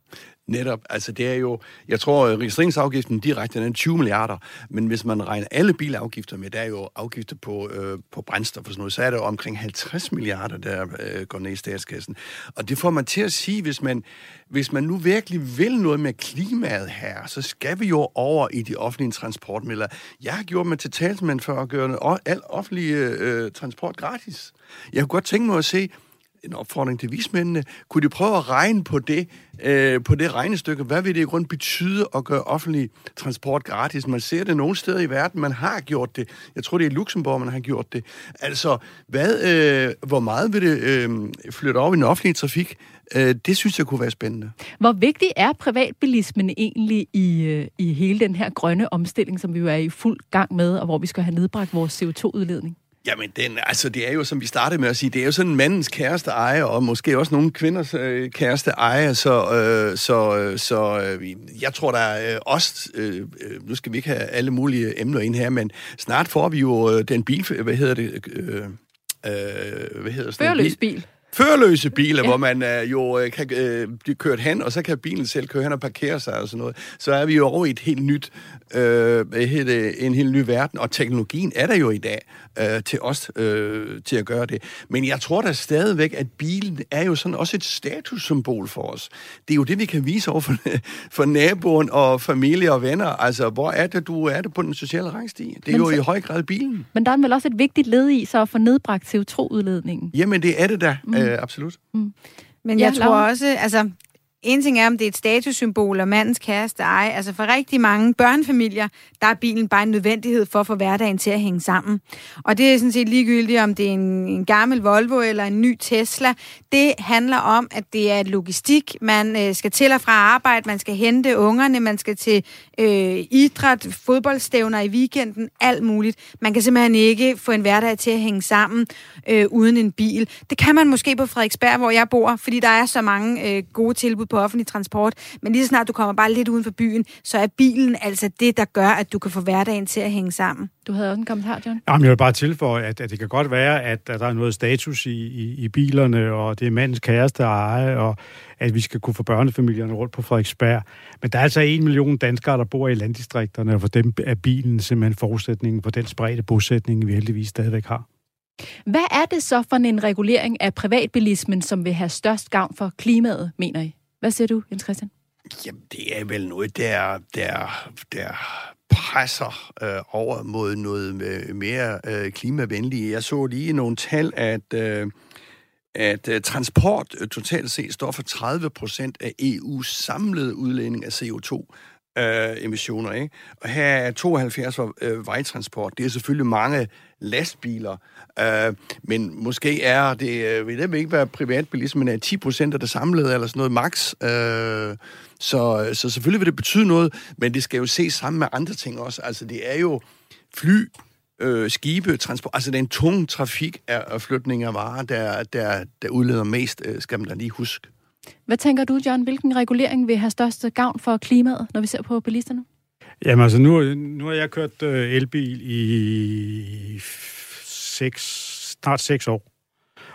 Netop, altså det er jo, jeg tror, øh, registreringsafgiften direkte er 20 milliarder, men hvis man regner alle bilafgifter med, der er jo afgifter på, øh, på brændstof og sådan noget, så er det jo omkring 50 milliarder, der øh, går ned i statskassen. Og det får man til at sige, hvis man, hvis man nu virkelig vil noget med klimaet her, så skal vi jo over i de offentlige transportmidler. Jeg har gjort mig til talsmand for at gøre al offentlig øh, transport gratis. Jeg kunne godt tænke mig at se, en opfordring til vismændene. Kunne de prøve at regne på det, øh, på det regnestykke? Hvad vil det i grund betyde at gøre offentlig transport gratis? Man ser det nogle steder i verden, man har gjort det. Jeg tror, det er i Luxembourg, man har gjort det. Altså, hvad, øh, hvor meget vil det øh, flytte over i den offentlige trafik? Øh, det synes jeg kunne være spændende. Hvor vigtig er privatbilismen egentlig i, øh, i hele den her grønne omstilling, som vi jo er i fuld gang med, og hvor vi skal have nedbragt vores CO2-udledning? Jamen, den, altså, det er jo, som vi startede med at sige, det er jo sådan mandens kæreste ejer, og måske også nogle kvinders øh, kæreste ejer, så, øh, så, øh, så øh, jeg tror, der er øh, også, øh, øh, nu skal vi ikke have alle mulige emner ind her, men snart får vi jo øh, den bil, hvad hedder det, øh, øh, hvad hedder sådan bil? bil førerløse biler, ja. hvor man uh, jo uh, kan uh, blive kørt hen, og så kan bilen selv køre hen og parkere sig og sådan noget. Så er vi jo over i et helt nyt, uh, et, en helt ny verden, og teknologien er der jo i dag uh, til os uh, til at gøre det. Men jeg tror da stadigvæk, at bilen er jo sådan også et statussymbol for os. Det er jo det, vi kan vise over for, for naboen og familie og venner. Altså, hvor er det, du er det på den sociale rangstige? Det er men jo så, i høj grad bilen. Men der er vel også et vigtigt led i så at få nedbragt CO2-udledningen? Jamen, det er det da. Mm. Øh, absolut. Mm. Men jeg ja, tror også, altså, en ting er, om det er et statussymbol og mandens kæreste ej. Altså for rigtig mange børnefamilier, der er bilen bare en nødvendighed for at få hverdagen til at hænge sammen. Og det er sådan set ligegyldigt, om det er en, en gammel Volvo eller en ny Tesla. Det handler om, at det er logistik. Man øh, skal til og fra arbejde, man skal hente ungerne, man skal til øh, idræt, fodboldstævner i weekenden, alt muligt. Man kan simpelthen ikke få en hverdag til at hænge sammen øh, uden en bil. Det kan man måske på Frederiksberg, hvor jeg bor, fordi der er så mange øh, gode tilbud på offentlig transport. Men lige så snart du kommer bare lidt uden for byen, så er bilen altså det, der gør, at du kan få hverdagen til at hænge sammen. Du havde også en kommentar, John? Jamen, jeg vil bare tilføje, at, at det kan godt være, at, at der er noget status i, i, i bilerne, og det er mandens kæreste eje, og at vi skal kunne få børnefamilierne rundt på Frederiksberg. Men der er altså en million danskere, der bor i landdistrikterne, og for dem er bilen simpelthen forudsætningen for den spredte bosætning, vi heldigvis stadigvæk har. Hvad er det så for en regulering af privatbilismen, som vil have størst gavn for klimaet, mener I? Hvad siger du, Jens Christian? Jamen, det er vel noget, der, der, der presser øh, over mod noget mere øh, klimavenligt. Jeg så lige nogle tal, at, øh, at øh, transport øh, totalt set står for 30 procent af EU's samlede udledning af CO2 øh, emissioner. Ikke? Og her er 72 for øh, vejtransport. Det er selvfølgelig mange lastbiler, øh, men måske er det, øh, vil det ikke være privatbilismen er 10 procent af det samlede, eller sådan noget max. Øh, så, så selvfølgelig vil det betyde noget, men det skal jo ses sammen med andre ting også. Altså det er jo fly, øh, skibe, transport, altså den tunge trafik af flytning af varer, der, der, der udleder mest, øh, skal man da lige huske. Hvad tænker du, John? Hvilken regulering vil have størst gavn for klimaet, når vi ser på bilisterne? Jamen altså, nu, nu har jeg kørt øh, elbil i seks, snart seks år.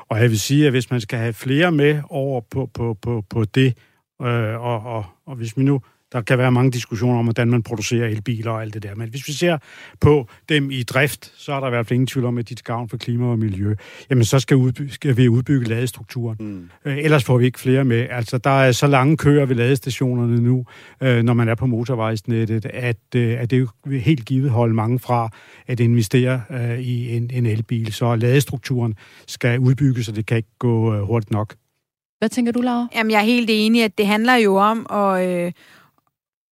Og jeg vil sige, at hvis man skal have flere med over på, på, på, på det, øh, og, og, og hvis vi nu der kan være mange diskussioner om, hvordan man producerer elbiler og alt det der. Men hvis vi ser på dem i drift, så er der i hvert fald ingen tvivl om, at de til gavn for klima og miljø. Jamen, så skal, udby- skal vi udbygge ladestrukturen. Mm. Øh, ellers får vi ikke flere med. Altså, der er så lange køer ved ladestationerne nu, øh, når man er på motorvejsnettet, at, øh, at det er helt givet holde mange fra at investere øh, i en, en elbil. Så ladestrukturen skal udbygges, og det kan ikke gå øh, hurtigt nok. Hvad tænker du, Laura? Jamen, jeg er helt enig, at det handler jo om at, øh,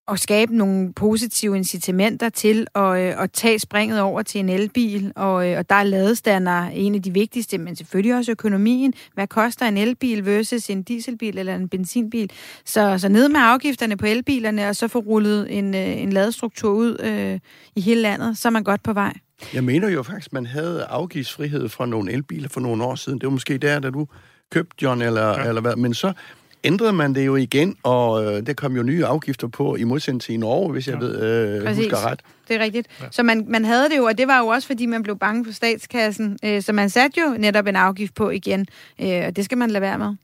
at skabe nogle positive incitamenter til at, øh, at tage springet over til en elbil, og, øh, og der er ladestander en af de vigtigste, men selvfølgelig også økonomien. Hvad koster en elbil versus en dieselbil eller en benzinbil? Så, så ned med afgifterne på elbilerne, og så få rullet en, øh, en ladestruktur ud øh, i hele landet, så er man godt på vej. Jeg mener jo faktisk, man havde afgiftsfrihed fra nogle elbiler for nogle år siden. Det var måske der, da du købte, John, eller, ja. eller hvad. Men så ændrede man det jo igen, og øh, der kom jo nye afgifter på, i modsætning til i Norge, hvis jeg Ja. ved, øh, Præcis. husker ret. Det er rigtigt. Ja. Så man, man havde det jo, og det var jo også, fordi man blev bange for statskassen. Øh, så man satte jo netop en afgift på igen, øh, og det skal man lade være med.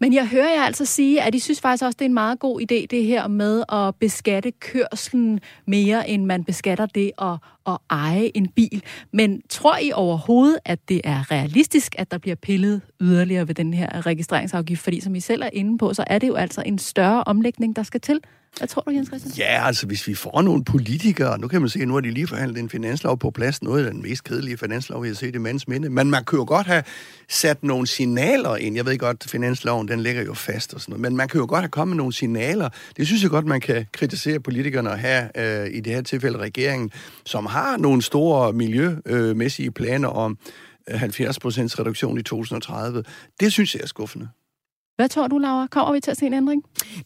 Men jeg hører jer altså sige, at I synes faktisk også, det er en meget god idé, det her med at beskatte kørslen mere, end man beskatter det at, at eje en bil. Men tror I overhovedet, at det er realistisk, at der bliver pillet yderligere ved den her registreringsafgift? Fordi som I selv er inde på, så er det jo altså en større omlægning, der skal til. Hvad tror du, Jens Christian? Ja, altså hvis vi får nogle politikere, nu kan man se, at nu har de lige forhandlet en finanslov på plads, noget af den mest kedelige finanslov, vi har set i mands minde, men man kan jo godt have sat nogle signaler ind. Jeg ved godt, finansloven, den ligger jo fast og sådan noget, men man kan jo godt have kommet med nogle signaler. Det synes jeg godt, man kan kritisere politikerne og øh, i det her tilfælde regeringen, som har nogle store miljømæssige planer om øh, 70% reduktion i 2030. Det synes jeg er skuffende. Hvad tror du, Laura? Kommer vi til at se en ændring?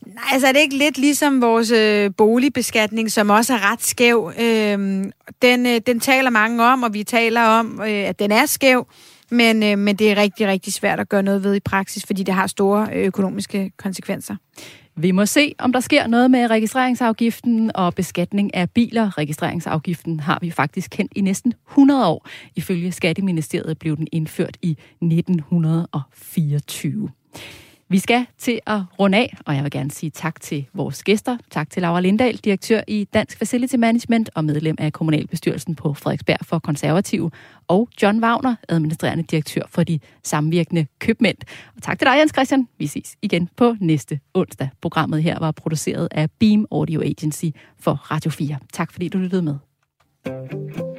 Nej, altså er det ikke lidt ligesom vores øh, boligbeskatning, som også er ret skæv? Øhm, den, øh, den taler mange om, og vi taler om, øh, at den er skæv, men, øh, men det er rigtig, rigtig svært at gøre noget ved i praksis, fordi det har store øh, økonomiske konsekvenser. Vi må se, om der sker noget med registreringsafgiften og beskatning af biler. Registreringsafgiften har vi faktisk kendt i næsten 100 år. Ifølge Skatteministeriet blev den indført i 1924. Vi skal til at runde af, og jeg vil gerne sige tak til vores gæster. Tak til Laura Lindahl, direktør i Dansk Facility Management og medlem af kommunalbestyrelsen på Frederiksberg for Konservative, og John Wagner, administrerende direktør for de samvirkende købmænd. Og tak til dig, Jens Christian. Vi ses igen på næste onsdag. Programmet her var produceret af Beam Audio Agency for Radio 4. Tak fordi du lyttede med.